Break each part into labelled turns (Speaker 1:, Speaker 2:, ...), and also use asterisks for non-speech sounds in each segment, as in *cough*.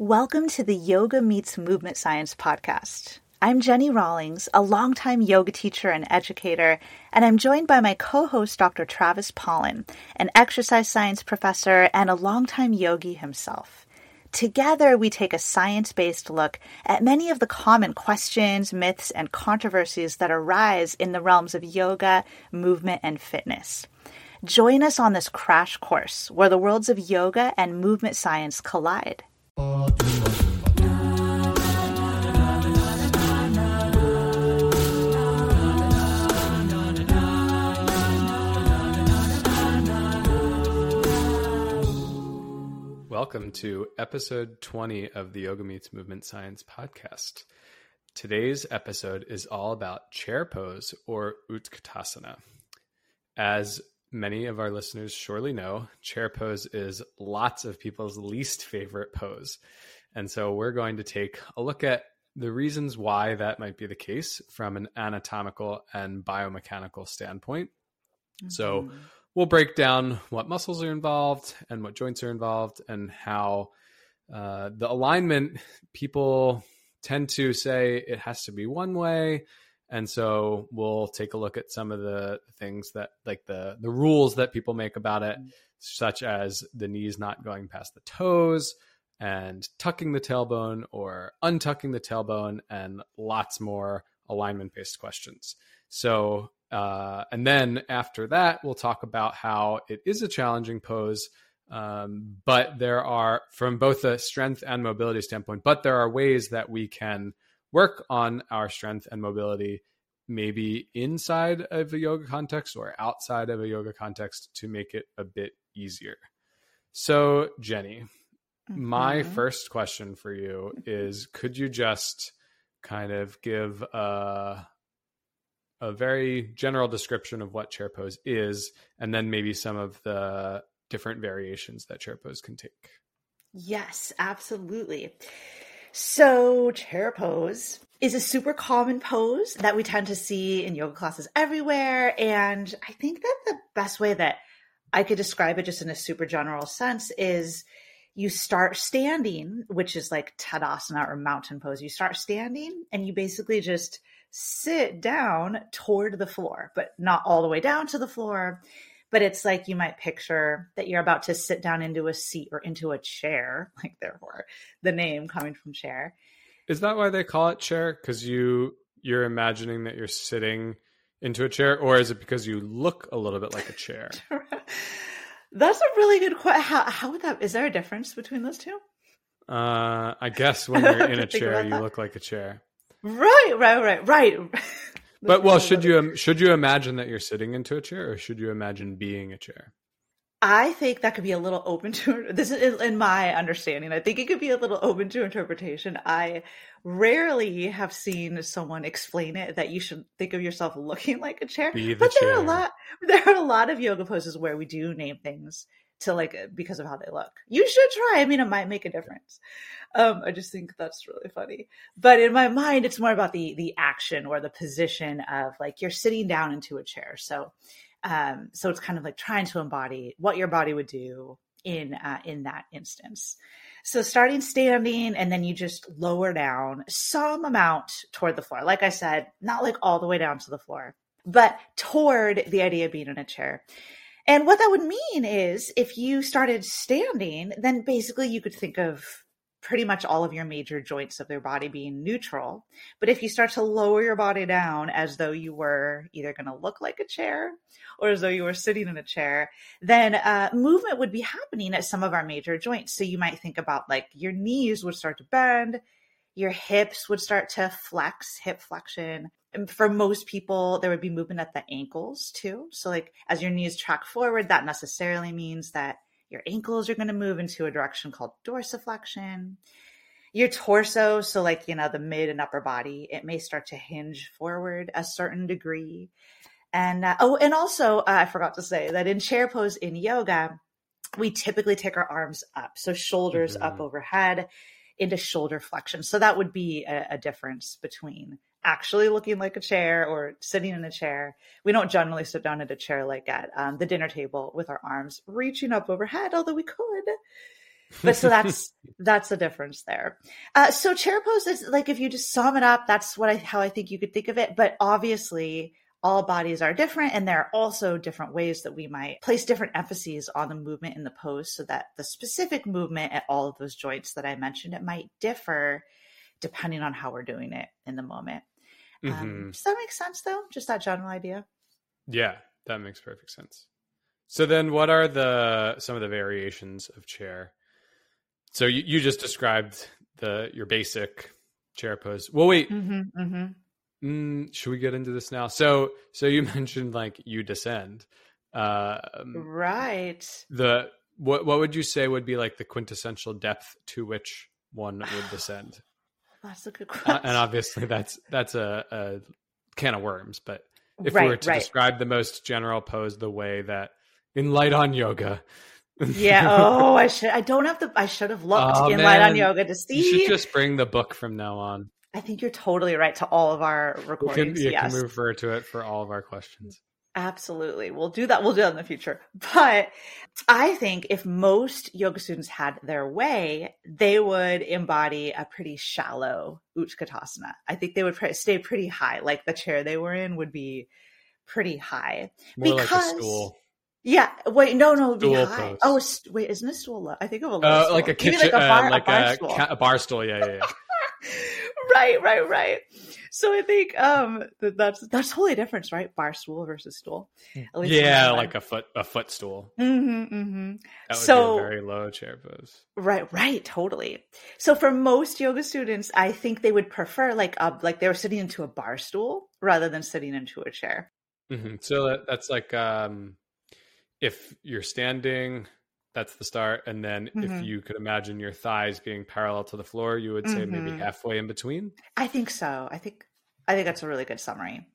Speaker 1: Welcome to the Yoga Meets Movement Science podcast. I'm Jenny Rawlings, a longtime yoga teacher and educator, and I'm joined by my co host, Dr. Travis Pollen, an exercise science professor and a longtime yogi himself. Together, we take a science based look at many of the common questions, myths, and controversies that arise in the realms of yoga, movement, and fitness. Join us on this crash course where the worlds of yoga and movement science collide.
Speaker 2: Welcome to episode 20 of the Yoga Meets Movement Science podcast. Today's episode is all about chair pose or Utkatasana. As many of our listeners surely know, chair pose is lots of people's least favorite pose. And so we're going to take a look at the reasons why that might be the case from an anatomical and biomechanical standpoint. Mm-hmm. So we'll break down what muscles are involved and what joints are involved and how uh, the alignment people tend to say it has to be one way and so we'll take a look at some of the things that like the the rules that people make about it mm-hmm. such as the knees not going past the toes and tucking the tailbone or untucking the tailbone and lots more alignment based questions so uh, and then after that we'll talk about how it is a challenging pose um, but there are from both a strength and mobility standpoint but there are ways that we can work on our strength and mobility maybe inside of a yoga context or outside of a yoga context to make it a bit easier. So, Jenny, mm-hmm. my first question for you is could you just kind of give a a very general description of what chair pose is and then maybe some of the different variations that chair pose can take?
Speaker 1: Yes, absolutely. So, chair pose is a super common pose that we tend to see in yoga classes everywhere. And I think that the best way that I could describe it just in a super general sense is you start standing, which is like Tadasana or mountain pose. You start standing and you basically just sit down toward the floor, but not all the way down to the floor but it's like you might picture that you're about to sit down into a seat or into a chair, *laughs* like therefore the name coming from chair.
Speaker 2: Is that why they call it chair? Because you you're imagining that you're sitting into a chair, or is it because you look a little bit like a chair? *laughs*
Speaker 1: That's a really good question. How, how would that? Is there a difference between those two?
Speaker 2: Uh, I guess when you're *laughs* in a chair, you look like a chair.
Speaker 1: Right, right, right, right.
Speaker 2: But well, should you should you imagine that you're sitting into a chair, or should you imagine being a chair?
Speaker 1: I think that could be a little open to this is in my understanding. I think it could be a little open to interpretation. I rarely have seen someone explain it that you should think of yourself looking like a chair.
Speaker 2: The
Speaker 1: but
Speaker 2: chair.
Speaker 1: there are a lot *laughs* there are a lot of yoga poses where we do name things to like because of how they look. You should try. I mean, it might make a difference. Um, I just think that's really funny. But in my mind, it's more about the the action or the position of like you're sitting down into a chair. So, um, so it's kind of like trying to embody what your body would do in uh, in that instance. So starting standing and then you just lower down some amount toward the floor. Like I said, not like all the way down to the floor, but toward the idea of being in a chair. And what that would mean is if you started standing, then basically you could think of pretty much all of your major joints of their body being neutral. But if you start to lower your body down as though you were either going to look like a chair or as though you were sitting in a chair, then uh, movement would be happening at some of our major joints. So you might think about like your knees would start to bend, your hips would start to flex, hip flexion. For most people, there would be movement at the ankles too. So, like as your knees track forward, that necessarily means that your ankles are going to move into a direction called dorsiflexion. Your torso, so like, you know, the mid and upper body, it may start to hinge forward a certain degree. And uh, oh, and also, uh, I forgot to say that in chair pose in yoga, we typically take our arms up. So shoulders mm-hmm. up overhead into shoulder flexion. So that would be a, a difference between actually looking like a chair or sitting in a chair. We don't generally sit down in a chair like at um, the dinner table with our arms reaching up overhead, although we could. but so that's *laughs* that's the difference there. Uh, so chair pose is like if you just sum it up, that's what I how I think you could think of it. But obviously, all bodies are different, and there are also different ways that we might place different emphases on the movement in the pose, so that the specific movement at all of those joints that I mentioned it might differ depending on how we're doing it in the moment. Um,
Speaker 2: Mhm.
Speaker 1: does that make sense, though? Just that general idea.
Speaker 2: Yeah, that makes perfect sense. So then what are the some of the variations of chair? So you, you just described the your basic chair pose. Well wait,
Speaker 1: Mm-hmm, mm-hmm.
Speaker 2: mm, should we get into this now? So so you *laughs* mentioned like you descend. Um,
Speaker 1: Right.
Speaker 2: the what what would you say would be like the quintessential depth to which one would descend?
Speaker 1: That's a good
Speaker 2: Uh,
Speaker 1: question.
Speaker 2: and obviously that's that's a, a can of worms, but if
Speaker 1: right,
Speaker 2: we were to
Speaker 1: right.
Speaker 2: describe the most general pose the way that in light on yoga
Speaker 1: yeah. *laughs* Oh, I should. I don't have the. I should have looked
Speaker 2: Oh,
Speaker 1: in light on yoga to
Speaker 2: you
Speaker 1: see.
Speaker 2: should just bring the book from now on
Speaker 1: I think you're totally right to all of our
Speaker 2: we can,
Speaker 1: recordings.
Speaker 2: you
Speaker 1: yes,
Speaker 2: can refer to it for all of our questions
Speaker 1: absolutely. We'll do that. We'll do that in the future. *laughs* But I think if most yoga students had their way, they would embody a pretty shallow Utkatasana. I think they would pre- stay pretty high. Like the chair they were in would be pretty high.
Speaker 2: more
Speaker 1: Because-
Speaker 2: like a stool
Speaker 1: Yeah. Wait. No. No. Be
Speaker 2: Stool
Speaker 1: high.
Speaker 2: pose.
Speaker 1: Oh. Wait. Isn't a stool low? I think of a low
Speaker 2: uh, like a kitchen
Speaker 1: like a bar,
Speaker 2: uh, like
Speaker 1: a bar
Speaker 2: a,
Speaker 1: stool.
Speaker 2: ca- a bar stool yeah yeah yeah *laughs* *laughs*
Speaker 1: right, right, right. So I think um that that's that's totally different, right? Bar stool versus stool. At least
Speaker 2: yeah like a foot a footstool
Speaker 1: Mm-hmm, mm-hmm.
Speaker 2: that would
Speaker 1: So-
Speaker 2: be a very low chair pose
Speaker 1: Right, right, totally. So for most yoga students, I think they would prefer like a like they were sitting into a bar stool rather than sitting into a chair.
Speaker 2: Mm-hmm. So that, that's like um, if you're standing, that's the start, and then if
Speaker 1: Mhm.
Speaker 2: you could imagine your thighs being parallel to the floor, you would say maybe
Speaker 1: Mhm.
Speaker 2: halfway in between.
Speaker 1: I think so. I think I think that's a really good summary.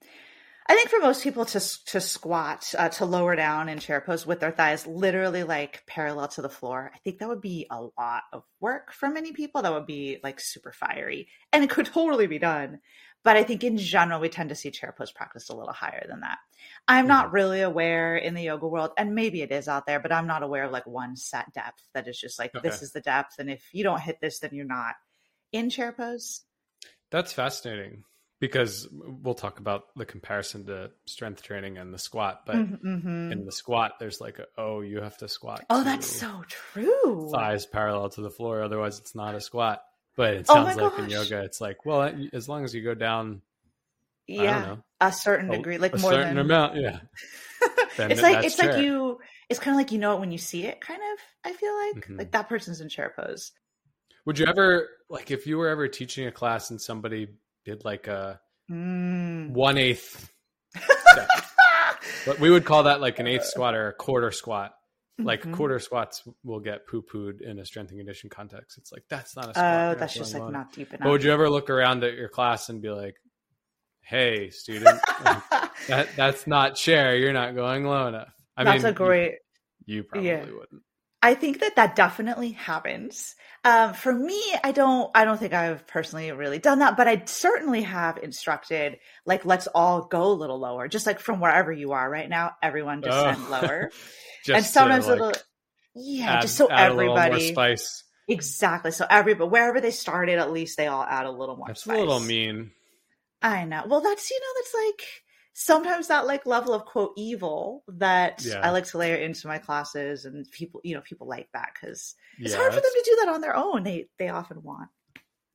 Speaker 1: I think for most people to to squat uh, to lower down in chair pose with their thighs literally like parallel to the floor, I think that would be a lot of work for many people. That would be like super fiery, and it could totally be done. But I think in general, we tend to see chair pose practiced a little higher than that. I'm not really aware in the yoga world, and maybe it is out there, but I'm not aware of like one set depth that is just like this is the depth, and if you don't hit this, then you're not in chair pose.
Speaker 2: That's fascinating because we'll talk about the comparison to strength training and the squat, but
Speaker 1: Mhm.
Speaker 2: in the squat, there's like a oh, you have to squat.
Speaker 1: Oh, that's so true.
Speaker 2: thighs parallel to the floor, otherwise it's not a squat. But it
Speaker 1: Oh
Speaker 2: sounds
Speaker 1: my
Speaker 2: like in yoga, it's like well, as long as you go down, I don't
Speaker 1: Yeah,
Speaker 2: know,
Speaker 1: a certain
Speaker 2: a-
Speaker 1: degree, like
Speaker 2: a
Speaker 1: more
Speaker 2: certain
Speaker 1: than
Speaker 2: amount, yeah. *laughs*
Speaker 1: it's like it's like you. It's kind of like you know it when you see it. Kind of, I feel like
Speaker 2: Mhm.
Speaker 1: like that person's in chair pose.
Speaker 2: Would you ever like if you were ever teaching a class and somebody did like a
Speaker 1: Mm.
Speaker 2: one eighth? *laughs* But we would call that like an eighth squat or a quarter squat. Like
Speaker 1: Mhm.
Speaker 2: quarter squats will get poo pooed in a strength and condition context. It's like that's not a squat.
Speaker 1: Oh,
Speaker 2: you're
Speaker 1: that's just like not deep enough.
Speaker 2: But would you ever look around at your class and be like, "Hey, student, *laughs* that that's not chair. You're not going low enough." I mean
Speaker 1: that's
Speaker 2: mean,
Speaker 1: a
Speaker 2: you-
Speaker 1: great.
Speaker 2: You, probably
Speaker 1: yeah.
Speaker 2: wouldn't.
Speaker 1: I think that that definitely happens. Um, for me, I don't. I don't think I've personally really done that, but I certainly have instructed. Like, let's all go a little lower, just like from wherever you are right now. Everyone descend
Speaker 2: Oh.
Speaker 1: lower, *laughs*
Speaker 2: Just
Speaker 1: and sometimes
Speaker 2: to, like,
Speaker 1: it'll. Yeah,
Speaker 2: add-
Speaker 1: just so
Speaker 2: a little
Speaker 1: everybody
Speaker 2: spice.
Speaker 1: exactly. So everybody wherever they started, at least they all add a little more.
Speaker 2: That's
Speaker 1: spice.
Speaker 2: a little mean.
Speaker 1: I know. Well, that's you know, that's like sometimes that like level of quote evil that
Speaker 2: Yeah.
Speaker 1: I like to layer into my classes, and people, you know, people like that because it's
Speaker 2: Yeah,
Speaker 1: hard for them to do that on their own. They they often want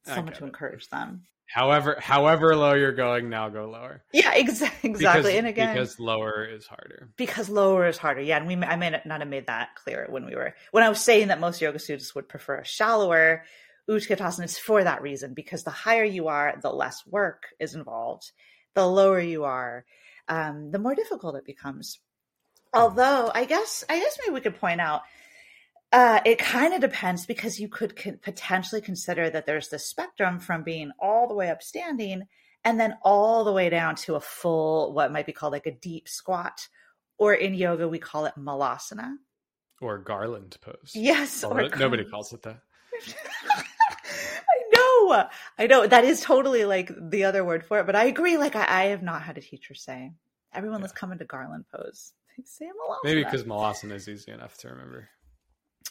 Speaker 1: someone to encourage them.
Speaker 2: However, however low you're going, now go lower.
Speaker 1: Yeah, *laughs* exa- exactly.
Speaker 2: Because,
Speaker 1: and again,
Speaker 2: because lower is harder.
Speaker 1: because lower is harder. Yeah, and we I may not have made that clear when we were when I was saying that most yoga students would prefer a shallower Utkatasana. It's for that reason because the higher you are, the less work is involved. The lower you are, um, the more difficult it becomes. Although I guess I guess maybe we could point out uh, it kind of depends because you could con- potentially consider that there's the spectrum from being all the way up standing and then all the way down to a full, what might be called like a deep squat. Or in yoga, we call it malasana.
Speaker 2: Or garland pose.
Speaker 1: Yes.
Speaker 2: Although
Speaker 1: or
Speaker 2: nobody calls it that. *laughs* *laughs*
Speaker 1: I know. I know. That is totally like the other word for it. But I agree. Like, I, I have not had a teacher say, everyone, let's come into garland pose. Say malasana.
Speaker 2: Maybe because Malasana is easy enough to remember.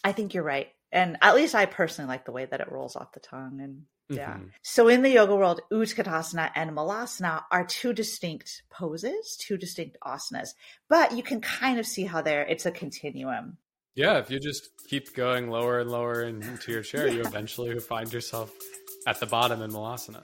Speaker 1: I think you're right. And at least I personally like the way that it rolls off the tongue. And yeah.
Speaker 2: Mhm.
Speaker 1: So in the yoga world, Utkatasana and Malasana are two distinct poses, two distinct asanas, but you can kind of see how there it's a continuum.
Speaker 2: Yeah, if you just keep going lower and lower into your chair, you *laughs* eventually find yourself at the bottom in Malasana.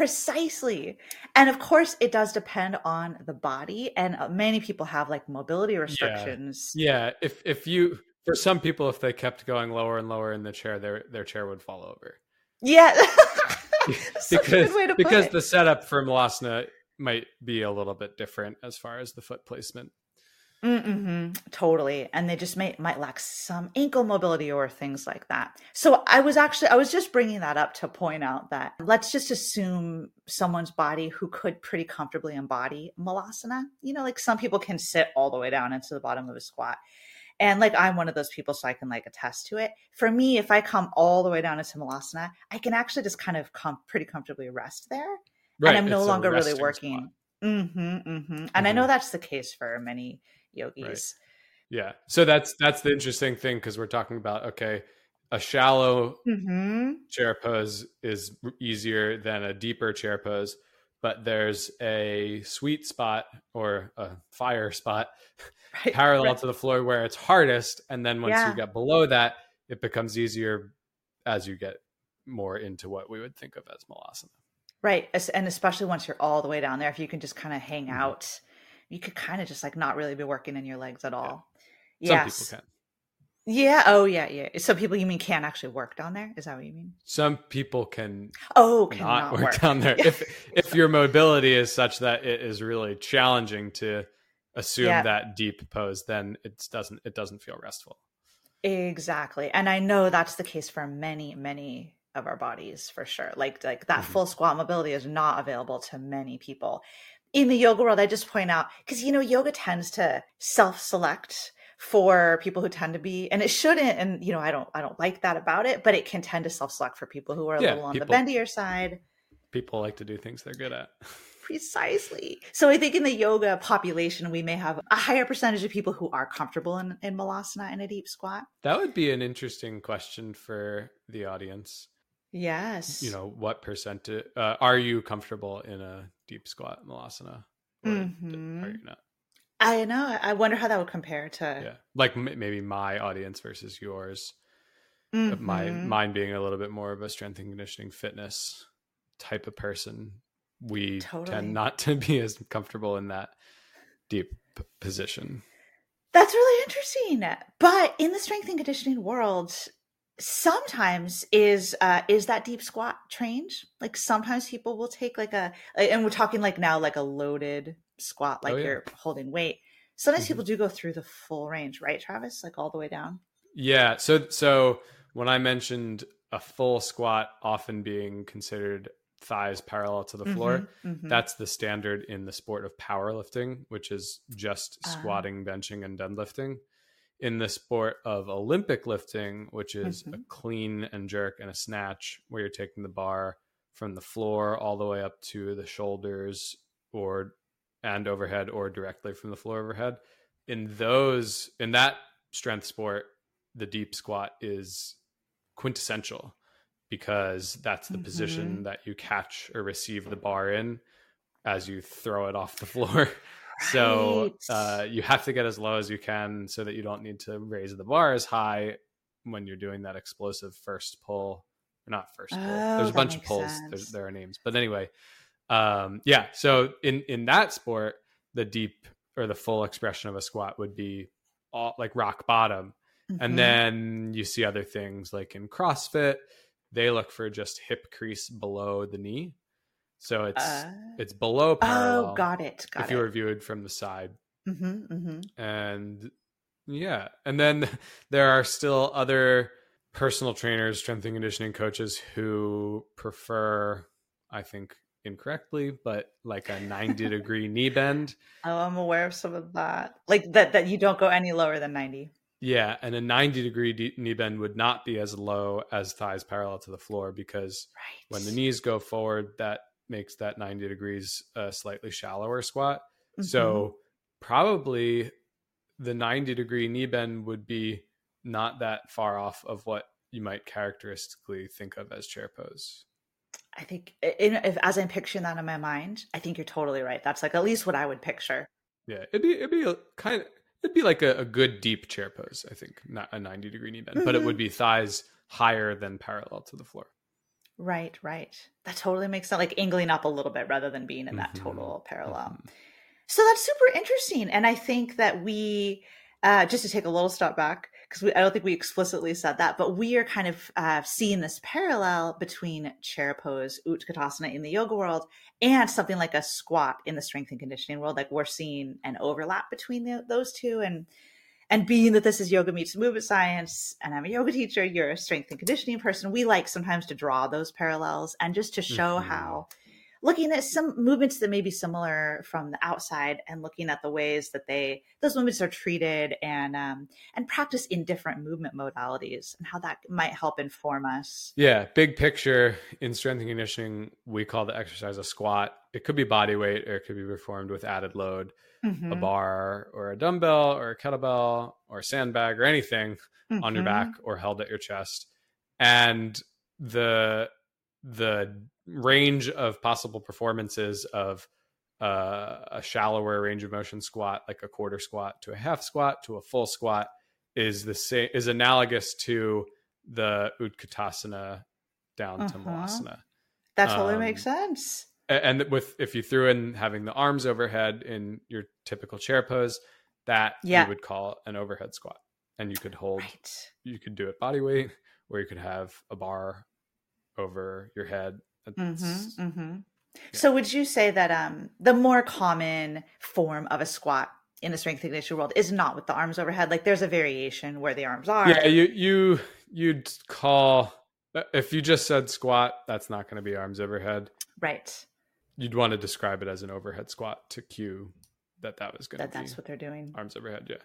Speaker 1: Precisely. And of course, it does depend on the body. And uh, many people have like mobility restrictions.
Speaker 2: Yeah, if if you for some people, if they kept going lower and lower in the chair, their their chair would fall over.
Speaker 1: Yeah. *laughs* *laughs*
Speaker 2: Because
Speaker 1: good way to put
Speaker 2: because the setup for Malasana might be a little bit different as far as the foot placement.
Speaker 1: Mm-hmm, totally. And they just may, might lack some ankle mobility or things like that. So I was actually, I was just bringing that up to point out that let's just assume someone's body who could pretty comfortably embody malasana. You know, like some people can sit all the way down into the bottom of a squat. And like I'm one of those people, so I can like attest to it. For me, if I come all the way down into malasana, I can actually just kind of come pretty comfortably rest there. and I'm no
Speaker 2: it's
Speaker 1: longer really working.
Speaker 2: spot.
Speaker 1: Mm-hmm, mm-hmm. And I know that's the case for many yogis.
Speaker 2: Yeah. So that's that's the interesting thing because we're talking about okay, a shallow
Speaker 1: Mm-hmm.
Speaker 2: chair pose is easier than a deeper chair pose, but there's a sweet spot or a fire spot *laughs*
Speaker 1: Right.
Speaker 2: parallel
Speaker 1: right.
Speaker 2: to the floor where it's hardest, and then once
Speaker 1: Yeah.
Speaker 2: you get below that, it becomes easier as you get more into what we would think of as malasana.
Speaker 1: Right. And especially once you're all the way down there, if you can just kind of hang
Speaker 2: Mhm.
Speaker 1: out, you could kind of just like not really be working in your legs at all.
Speaker 2: Some
Speaker 1: Yes.
Speaker 2: people can.
Speaker 1: Yeah. Oh, yeah. Yeah. Some people you mean can't actually work down there? Is that what you mean?
Speaker 2: Some people can
Speaker 1: Oh, cannot
Speaker 2: work,
Speaker 1: work.
Speaker 2: down there *laughs* if if your mobility is such that it is really challenging to assume
Speaker 1: Yeah.
Speaker 2: that deep pose then it doesn't it doesn't feel restful
Speaker 1: Exactly. And I know that's the case for many, many of our bodies for sure. Like like that
Speaker 2: Mhm.
Speaker 1: full squat mobility is not available to many people. In the yoga world, I just point out because you know yoga tends to self-select for people who tend to be and it shouldn't and you know I don't I don't like that about it, but it can tend to self-select for people who are a
Speaker 2: Yeah,
Speaker 1: little on
Speaker 2: people-
Speaker 1: the bendier side.
Speaker 2: people like to do things they're good at *laughs*
Speaker 1: Precisely. So I think in the yoga population, we may have a higher percentage of people who are comfortable in, in malasana in a deep squat.
Speaker 2: that would be an interesting question for the audience
Speaker 1: Yes.
Speaker 2: you know what percent uh, are you comfortable in a deep squat malasana
Speaker 1: Mhm.
Speaker 2: are you not
Speaker 1: I know. I wonder how that would compare to
Speaker 2: yeah like m- maybe my audience versus yours Uh, my
Speaker 1: Mhm.
Speaker 2: mine being a little bit more of a strength and conditioning fitness type of person we
Speaker 1: Totally.
Speaker 2: tend not *laughs* to be as comfortable in that deep p- position
Speaker 1: That's really interesting. But in the strength and conditioning world, sometimes is uh is that deep squat trained? Like sometimes people will take like a and we're talking like now like a loaded squat, like
Speaker 2: Oh, yeah.
Speaker 1: you're holding weight. Sometimes
Speaker 2: Mhm.
Speaker 1: people do go through the full range, right, Travis? Like all the way down.
Speaker 2: yeah so so when i mentioned a full squat often being considered thighs parallel to the floor
Speaker 1: Mhm, mhm.
Speaker 2: that's the standard in the sport of powerlifting which is just
Speaker 1: Ah.
Speaker 2: squatting benching and deadlifting in the sport of olympic lifting which is a
Speaker 1: Mhm.
Speaker 2: clean and jerk and a snatch where you're taking the bar from the floor all the way up to the shoulders or and overhead or directly from the floor overhead in those in that strength sport the deep squat is quintessential because that's the position
Speaker 1: Mhm.
Speaker 2: that you catch or receive the bar in as you throw it off the *laughs* floor. So uh, you have to get as low as you can so that you don't need to raise the bar as high when you're doing that explosive first pull. Not first pull.
Speaker 1: Oh,
Speaker 2: There's a bunch of pulls. There's, there are names, but anyway, um, yeah. So in in that sport, the deep or the full expression of a squat would be all like rock bottom
Speaker 1: Mhm.
Speaker 2: and then you see other things like in CrossFit, they look for just hip crease below the knee. So it's
Speaker 1: Uh,
Speaker 2: it's below parallel.
Speaker 1: oh, got it. Got
Speaker 2: if
Speaker 1: it.
Speaker 2: you were viewed from the side.
Speaker 1: mm-hmm, mm-hmm.
Speaker 2: and yeah and then *laughs* there are still other personal trainers strength and conditioning coaches who prefer i think incorrectly but like a 90 *laughs* degree knee bend
Speaker 1: Oh, I'm aware of some of that. Like that that you don't go any lower than 90.
Speaker 2: yeah and a 90 degree de- knee bend would not be as low as thighs parallel to the floor because
Speaker 1: Right.
Speaker 2: when the knees go forward that makes that 90 degrees a slightly shallower squat
Speaker 1: Mhm.
Speaker 2: So probably the 90 degree knee bend would be not that far off of what you might characteristically think of as chair pose.
Speaker 1: I think in, if as I'm picturing that in my mind, I think you're totally right. That's like at least what I would picture.
Speaker 2: Yeah, it'd be it'd be a kind of it'd be like a, a good deep chair pose. I think not a 90 degree knee bend, but it
Speaker 1: Mhm.
Speaker 2: would be thighs higher than parallel to the floor.
Speaker 1: Right, right. That totally makes sense. Like angling up a little bit rather than being in that
Speaker 2: Mhm.
Speaker 1: total parallel.
Speaker 2: Mhm.
Speaker 1: So that's super interesting. And I think that we, uh, just to take a little step back, because I don't think we explicitly said that, but we are kind of uh, seeing this parallel between chair pose, Utkatasana in the yoga world, and something like a squat in the strength and conditioning world. Like we're seeing an overlap between the, those two. And and being that this is yoga meets movement science, and I'm a yoga teacher, you're a strength and conditioning person, we like sometimes to draw those parallels and just to show
Speaker 2: Mhm.
Speaker 1: how looking at some movements that may be similar from the outside and looking at the ways that they those movements are treated and um, and practice in different movement modalities and how that might help inform us.
Speaker 2: Yeah, big picture in strength and conditioning, we call the exercise a squat. It could be body weight or it could be performed with added load. A
Speaker 1: Mhm.
Speaker 2: bar or a dumbbell or a kettlebell or a sandbag or anything on your
Speaker 1: Mhm.
Speaker 2: back or held at your chest and the the range of possible performances of uh, a shallower range of motion squat like a quarter squat to a half squat to a full squat is the same is analogous to the utkatasana down to
Speaker 1: Uh-huh.
Speaker 2: malasana
Speaker 1: That totally
Speaker 2: um,
Speaker 1: makes sense.
Speaker 2: And with if you threw in having the arms overhead in your typical chair pose that
Speaker 1: Yeah.
Speaker 2: you would call an overhead squat and you could hold
Speaker 1: Right.
Speaker 2: you could do it body weight or you could have a bar over your head It's-
Speaker 1: hmm mm-hmm. So would you say that um, the more common form of a squat in the strength and conditioning world is not with the arms overhead? Like there's a variation where the arms are.
Speaker 2: yeah you you you'd call if you just said squat that's not going to be arms overhead
Speaker 1: Right.
Speaker 2: You'd want to describe it as an overhead squat to cue that that was going
Speaker 1: That
Speaker 2: to be
Speaker 1: that's what they're doing.
Speaker 2: arms overhead yeah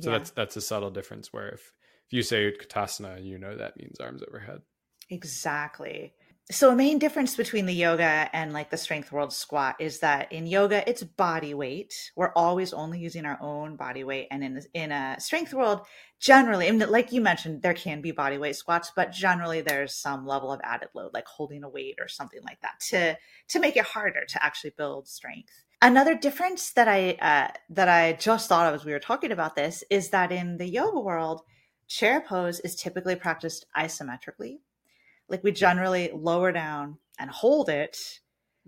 Speaker 2: so
Speaker 1: Yeah.
Speaker 2: that's that's a subtle difference where if if you say utkatasana you know that means arms overhead
Speaker 1: Exactly. So a main difference between the yoga and like the strength world squat is that in yoga it's body weight. We're always only using our own body weight, and in in a strength world, generally, like you mentioned, there can be body weight squats, but generally there's some level of added load, like holding a weight or something like that, to to make it harder to actually build strength. Another difference that I uh, that I just thought of as we were talking about this is that in the yoga world, chair pose is typically practiced isometrically like we generally lower down and hold it.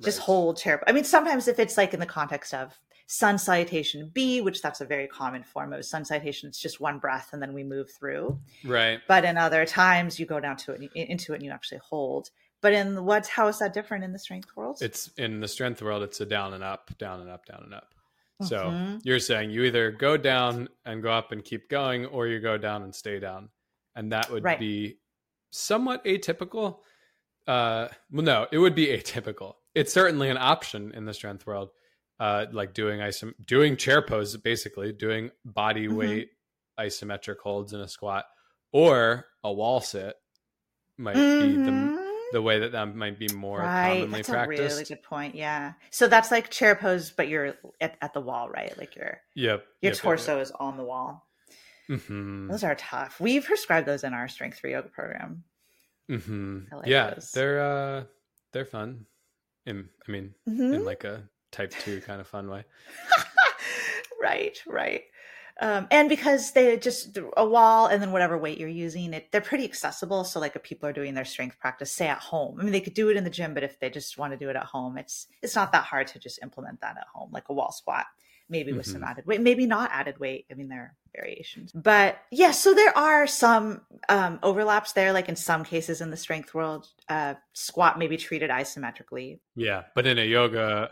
Speaker 1: Just
Speaker 2: Right.
Speaker 1: hold chair i mean sometimes if it's like in the context of sun salutation b which that's a very common form of sun salutation it's just one breath and then we move through.
Speaker 2: Right.
Speaker 1: But in other times you go down to it into it and you actually hold. But in what's how is that different in the strength world?
Speaker 2: It's in the strength world it's a down and up down and up down and up. So
Speaker 1: Mhm.
Speaker 2: you're saying you either go down and go up and keep going or you go down and stay down. And that would
Speaker 1: Right.
Speaker 2: be somewhat atypical. Uh well no it would be atypical. It's certainly an option in the strength world uh like doing isom doing chair pose basically doing body
Speaker 1: Mhm.
Speaker 2: weight isometric holds in a squat or a wall sit might be the
Speaker 1: Mhm.
Speaker 2: the way that that might be more
Speaker 1: right.
Speaker 2: commonly
Speaker 1: that's
Speaker 2: practiced
Speaker 1: a really good point yeah. So that's like chair pose but you're at, at the wall right? Like your
Speaker 2: yep.
Speaker 1: your
Speaker 2: yep, yep,
Speaker 1: torso is on the wall
Speaker 2: Mhm.
Speaker 1: Those are tough. We've prescribed those in our strength for yoga program.
Speaker 2: hmm
Speaker 1: I like
Speaker 2: yeah,
Speaker 1: those.
Speaker 2: they're uh they're fun. In I mean,
Speaker 1: Mhm.
Speaker 2: in like a type two kind of fun way. *laughs*
Speaker 1: right, right. Um, and because they just a wall and then whatever weight you're using, it they're pretty accessible. So like if people are doing their strength practice, say at home, I mean they could do it in the gym, but if they just want to do it at home, it's it's not that hard to just implement that at home, like a wall squat. Maybe with some
Speaker 2: Mhm.
Speaker 1: added weight, maybe not added weight. I mean, there are variations, but yeah. So there are some um, overlaps there. Like in some cases in the strength world, uh, squat may be treated isometrically.
Speaker 2: Yeah, but in a yoga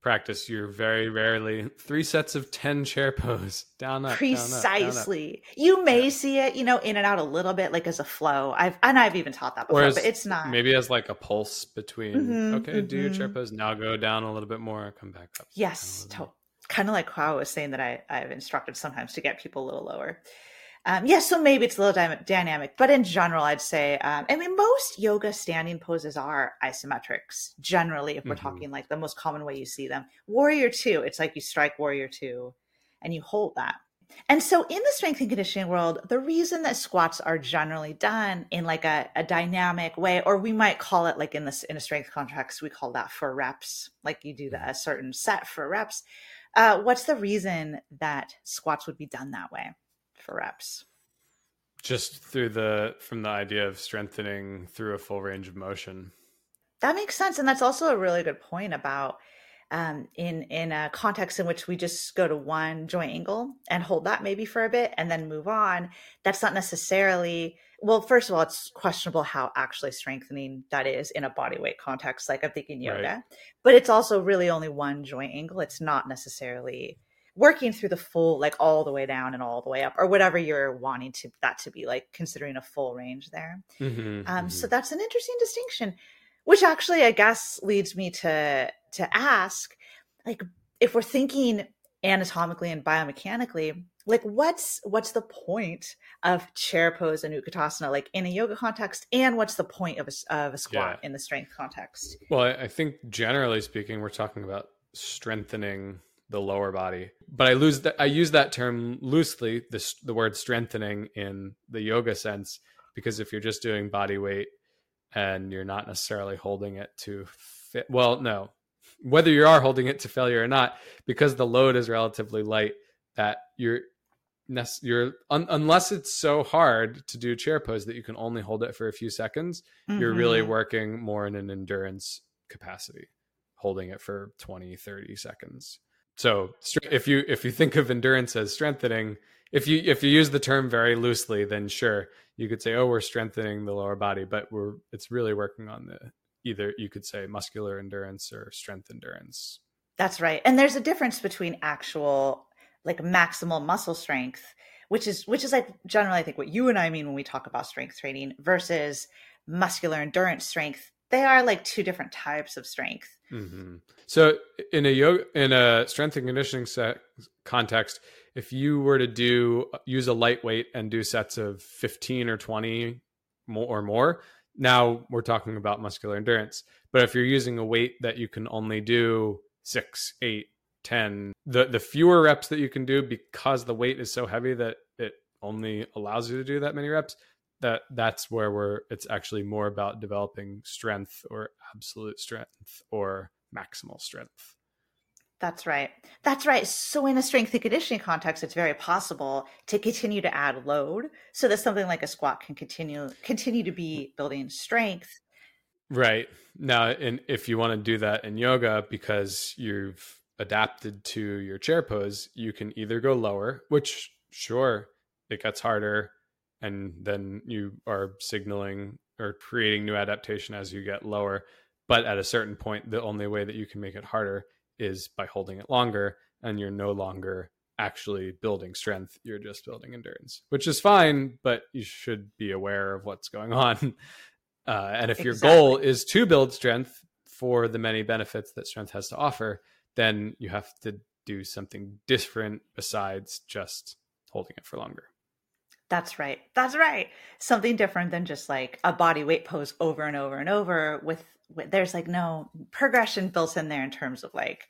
Speaker 2: practice, you're very rarely three sets of ten chair *laughs* pose down up, down up, down up.
Speaker 1: Precisely. You may
Speaker 2: Yeah.
Speaker 1: see it, you know, in and out a little bit, like as a flow. I've and I've even taught that before,
Speaker 2: as-
Speaker 1: but it's not.
Speaker 2: Maybe as like a pulse between.
Speaker 1: Mhm,
Speaker 2: okay, do your chair
Speaker 1: mhm.
Speaker 2: pose now. Go down a little bit more. Come back up.
Speaker 1: Yes, to- kind of like how I was saying that I, I've instructed sometimes to get people a little lower. Um, yes, so maybe it's a little dy- dynamic, but in general, I'd say, um, I mean, most yoga standing poses are isometrics. Generally, if we're
Speaker 2: Mhm.
Speaker 1: talking like the most common way you see them, warrior two, it's like you strike warrior two, and you hold that. And so, in the strength and conditioning world, the reason that squats are generally done in like a, a dynamic way, or we might call it like in this in a strength context, we call that for reps, like you do the, a certain set for reps. Uh, what's the reason that squats would be done that way for reps?
Speaker 2: Just through the from the idea of strengthening through a full range of motion.
Speaker 1: That makes sense, and that's also a really good point about um, in in a context in which we just go to one joint angle and hold that maybe for a bit and then move on. That's not necessarily well. First of all, it's questionable how actually strengthening that is in a body weight context. Like I'm thinking yoga,
Speaker 2: Right.
Speaker 1: but it's also really only one joint angle. It's not necessarily working through the full like all the way down and all the way up or whatever you're wanting to that to be like considering a full range there
Speaker 2: Mhm,
Speaker 1: um,
Speaker 2: mhm.
Speaker 1: so that's an interesting distinction, which actually I guess leads me to to ask, like, if we're thinking anatomically and biomechanically, like what's what's the point of chair pose and utkatasana, like in a yoga context, and what's the point of a, of a squat
Speaker 2: Yeah.
Speaker 1: in the strength context?
Speaker 2: Well, I I think generally speaking, we're talking about strengthening the lower body, but I lose that. I use that term loosely, the the word strengthening in the yoga sense, because if you're just doing body weight and you're not necessarily holding it to fit, well, no, whether you are holding it to failure or not, because the load is relatively light, that you're you're un- unless it's so hard to do chair pose that you can only hold it for a few seconds you're really
Speaker 1: Mhm.
Speaker 2: working more in an endurance capacity holding it for 20 30 seconds so if you if you think of endurance as strengthening if you if you use the term very loosely then sure you could say oh we're strengthening the lower body but we're it's really working on the either you could say muscular endurance or strength endurance
Speaker 1: That's right. And there's a difference between actual like maximal muscle strength, which is which is like generally I think what you and I mean when we talk about strength training versus muscular endurance strength. They are like two different types of strength.
Speaker 2: hmm So in a yoga in a strength and conditioning set context, if you were to do use a lightweight and do sets of fifteen or twenty more or more, now we're talking about muscular endurance. But if you're using a weight that you can only do six, eight, ten, the the fewer reps that you can do because the weight is so heavy that it only allows you to do that many reps, that that's where we're it's actually more about developing strength or absolute strength or maximal strength
Speaker 1: That's right. That's right. So in a strength and conditioning context, it's very possible to continue to add load so that something like a squat can continue continue to be building strength.
Speaker 2: right now and if you want to do that in yoga because you've adapted to your chair pose you can either go lower which sure it gets harder and then you are signaling or creating new adaptation as you get lower. But at a certain point the only way that you can make it harder is by holding it longer and you're no longer actually building strength you're just building endurance which is fine but you should be aware of what's going on. *laughs* Uh, and if your goal is to build strength for the many benefits that strength has to offer then you have to do something different besides just holding it for longer
Speaker 1: That's right. That's right. Something different than just like a body weight pose over and over and over with, with there's like no progression built in there in terms of like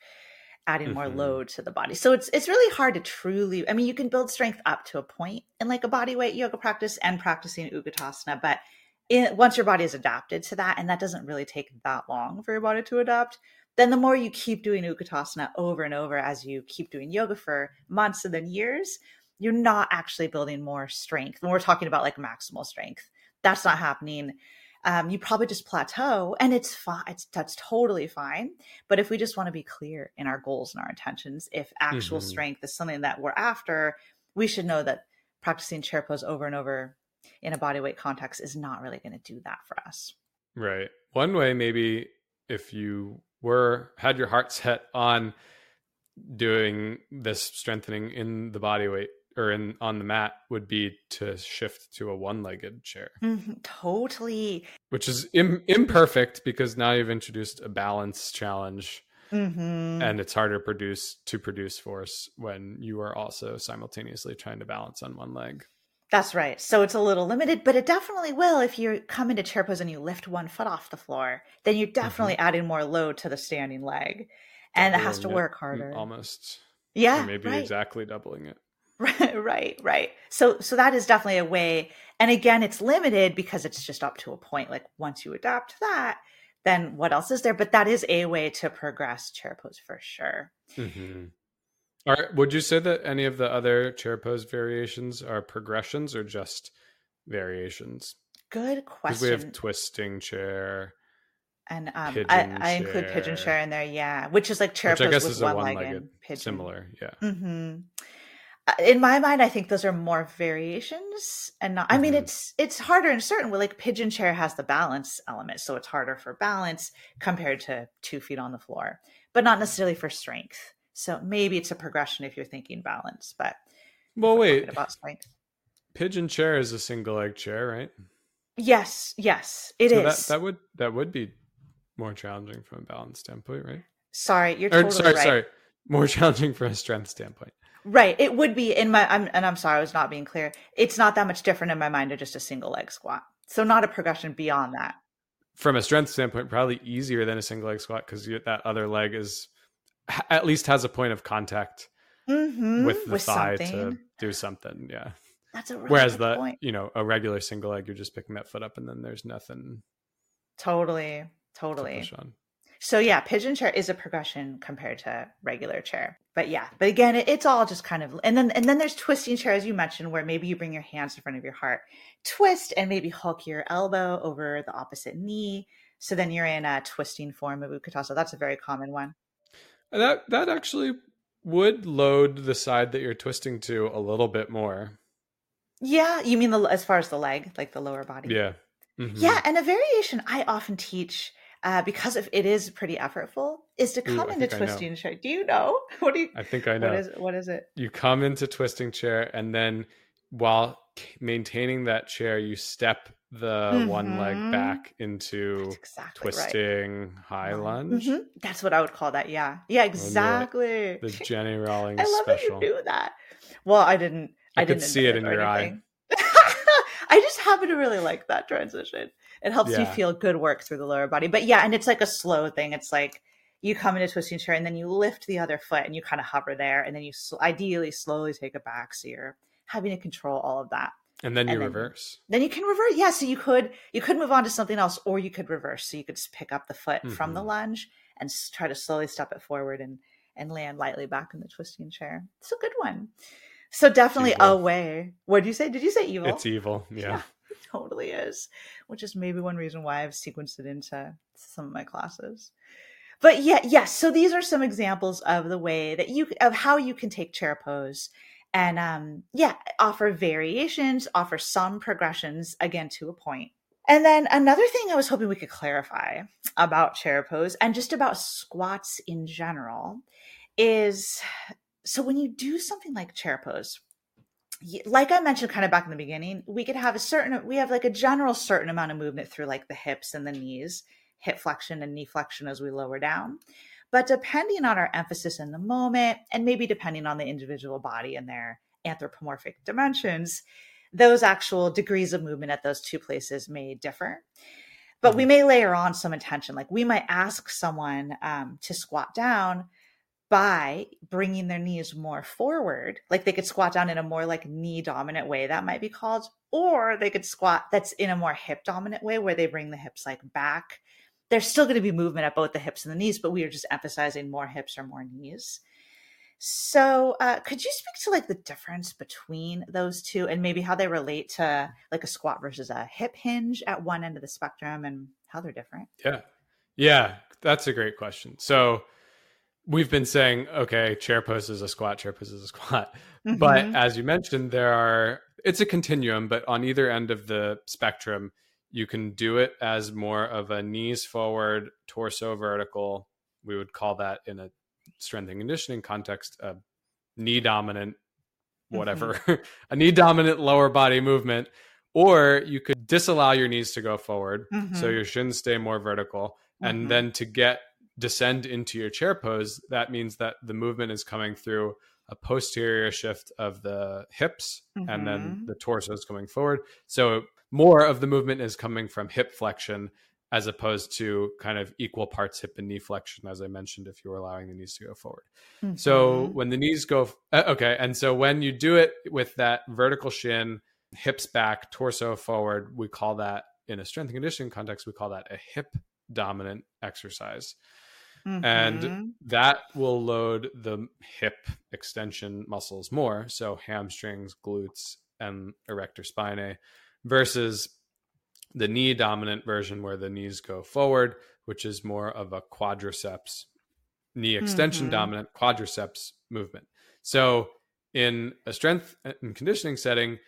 Speaker 1: adding more
Speaker 2: Mhm.
Speaker 1: load to the body. So it's it's really hard to truly I mean you can build strength up to a point in like a body weight yoga practice and practicing utkatasana, but in, once your body is adapted to that and that doesn't really take that long for your body to adapt, then the more you keep doing utkatasana over and over as you keep doing yoga for months and then years, you're not actually building more strength. When we're talking about like maximal strength, that's not happening. um, you probably just plateau and it's fine. It's, that's totally fine. But if we just want to be clear in our goals and our intentions, if actual
Speaker 2: Mhm.
Speaker 1: strength is something that we're after, we should know that practicing chair pose over and over in a body weight context is not really going to do that for us.
Speaker 2: Right. One way maybe if you were had your heart set on doing this strengthening in the body weight or in on the mat would be to shift to a one-legged chair,
Speaker 1: Mhm, totally.
Speaker 2: which is Im- imperfect because now you've introduced a balance challenge
Speaker 1: hmm
Speaker 2: and it's harder produce to produce force when you are also simultaneously trying to balance on one leg.
Speaker 1: That's right. So it's a little limited, but it definitely will if you come into chair pose and you lift one foot off the floor. Then you're definitely adding more load to the standing leg, and it has to
Speaker 2: Doubling it,
Speaker 1: work harder.
Speaker 2: Almost.
Speaker 1: Yeah,
Speaker 2: or maybe
Speaker 1: right.
Speaker 2: exactly doubling it. *laughs*
Speaker 1: Right, right, right. So so that is definitely a way. And again, it's limited because it's just up to a point. Like once you adapt to that, then what else is there? But that is a way to progress chair pose for sure.
Speaker 2: hmm All right. Would you say that any of the other chair pose variations are progressions or just variations?
Speaker 1: Good
Speaker 2: question. we have twisting chair,
Speaker 1: and um, I, I include pigeon
Speaker 2: chair.
Speaker 1: in there, yeah, which is like chair
Speaker 2: which I
Speaker 1: pose
Speaker 2: guess
Speaker 1: with
Speaker 2: is a
Speaker 1: one legged pigeon.
Speaker 2: similar. Yeah.
Speaker 1: hmm In my mind, I think those are more variations, and not. I mean,
Speaker 2: Mhm.
Speaker 1: it's it's harder in certain. Like pigeon chair has the balance element, so it's harder for balance compared to two feet on the floor, but not necessarily for strength. So maybe it's a progression if you're thinking balance, but
Speaker 2: Well, wait.
Speaker 1: about strength.
Speaker 2: Pigeon chair is a single leg chair, right?
Speaker 1: Yes, yes, it is.
Speaker 2: so that that would that would be more challenging from a balance standpoint, right?
Speaker 1: sorry, you're
Speaker 2: Or
Speaker 1: totally
Speaker 2: sorry,
Speaker 1: right.
Speaker 2: sorry, more *laughs* challenging from a strength standpoint.
Speaker 1: Right. It would be in my, I'm, and I'm sorry, I was not being clear. It's not that much different in my mind to just a single leg squat. So not a progression beyond that.
Speaker 2: From a strength standpoint, probably easier than a single leg squat because that other leg is at least has a point of contact
Speaker 1: Mm-hmm.
Speaker 2: with the thigh to do something. Yeah.
Speaker 1: That's a really
Speaker 2: Whereas
Speaker 1: good
Speaker 2: the
Speaker 1: point.
Speaker 2: you know a regular single leg, you're just picking that foot up, and then there's nothing
Speaker 1: Totally. Totally.
Speaker 2: on.
Speaker 1: So yeah, pigeon chair is a progression compared to regular chair. But yeah, but again, it, it's all just kind of and then and then there's twisting chair as you mentioned, where maybe you bring your hands in front of your heart, twist, and maybe hook your elbow over the opposite knee. So then you're in a twisting form of utkatasana. That's a very common one.
Speaker 2: That that actually would load the side that you're twisting to a little bit more.
Speaker 1: Yeah, you mean the as far as the leg, like the lower body.
Speaker 2: Yeah. Mhm.
Speaker 1: Yeah, and a variation I often teach uh, because of it is pretty effortful is to come
Speaker 2: I
Speaker 1: into twisting chair. Do you know *laughs* what do you?
Speaker 2: I think I know.
Speaker 1: What is what is it?
Speaker 2: you come into twisting chair and then while maintaining that chair you step the one leg
Speaker 1: Mhm.
Speaker 2: back into
Speaker 1: exactly right.
Speaker 2: twisting high lunge
Speaker 1: Mhm. That's what I would call that. Yeah, yeah, exactly.
Speaker 2: the *laughs* jenny rawlings
Speaker 1: I love
Speaker 2: special
Speaker 1: that you do that. Well, I didn't. I,
Speaker 2: I could
Speaker 1: didn't
Speaker 2: see it in your eye. *laughs*
Speaker 1: I just happen to really like that transition. It helps you feel good work through the lower body. But yeah, and it's like a slow thing. It's like you come into twisting chair and then you lift the other foot and you kind of hover there and then you sl- ideally slowly take it back so you're having to control all of that.
Speaker 2: And then you
Speaker 1: and then-
Speaker 2: reverse
Speaker 1: Then you can reverse Yeah, so you could you could move on to something else or you could reverse. So you could just pick up the foot from the
Speaker 2: Mhm.
Speaker 1: lunge and try to slowly step it forward and and land lightly back in the twisting chair. It's a good one. So definitely a
Speaker 2: evil.
Speaker 1: way. What do you say? Did you say evil?
Speaker 2: it's evil *laughs* yeah,
Speaker 1: it totally is. Which is maybe one reason why I've sequenced it into some of my classes. But yeah, yes. So these are some examples of the way that you of how you can take chair pose and um yeah, offer variations, offer some progressions again to a point. And then another thing I was hoping we could clarify about chair pose and just about squats in general is so when you do something like chair pose, like I mentioned kind of back in the beginning, we could have a certain, we have like a general certain amount of movement through like the hips and the knees, hip flexion and knee flexion as we lower down. But depending on our emphasis in the moment, and maybe depending on the individual body and their anthropomorphic dimensions, those actual degrees of movement at those two places may differ. But we may layer on some intention. Like we might ask someone um, to squat down by bringing their knees more forward. Like they could squat down in a more like knee dominant way, that might be called, or they could squat that's in a more hip dominant way where they bring the hips like back. There's still going to be movement at both the hips and the knees, but we are just emphasizing more hips or more knees. So, uh, could you speak to like the difference between those two and maybe how they relate to like a squat versus a hip hinge at one end of the spectrum and how they're different?
Speaker 2: Yeah. Yeah, that's a great question. So, we've been saying, okay, chair pose is a squat, chair pose is a squat. Mm-hmm. But as you mentioned, there are, it's a continuum, but on either end of the spectrum, you can do it as more of a knees forward, torso vertical. We would call that in a strength and conditioning context a knee dominant, whatever, mm-hmm. *laughs* a knee dominant lower body movement. Or you could disallow your knees to go forward. Mm-hmm. So your shins stay more vertical. And mm-hmm. then to get descend into your chair pose, that means that the movement is coming through a posterior shift of the hips mm-hmm. and then mm-hmm. the torso is coming forward. So more of the movement is coming from hip flexion as opposed to kind of equal parts hip and knee flexion, as I mentioned, if you're allowing the knees to go forward. Mm-hmm. So when the knees go, uh, okay. And so when you do it with that vertical shin, hips back, torso forward, we call that in a strength and conditioning context, we call that a hip dominant exercise. Mm-hmm. And that will load the hip extension muscles more. So hamstrings, glutes, and erector spinae versus the knee dominant version where the knees go forward, which is more of a quadriceps, knee extension mm-hmm. dominant quadriceps movement. So in a strength and conditioning setting,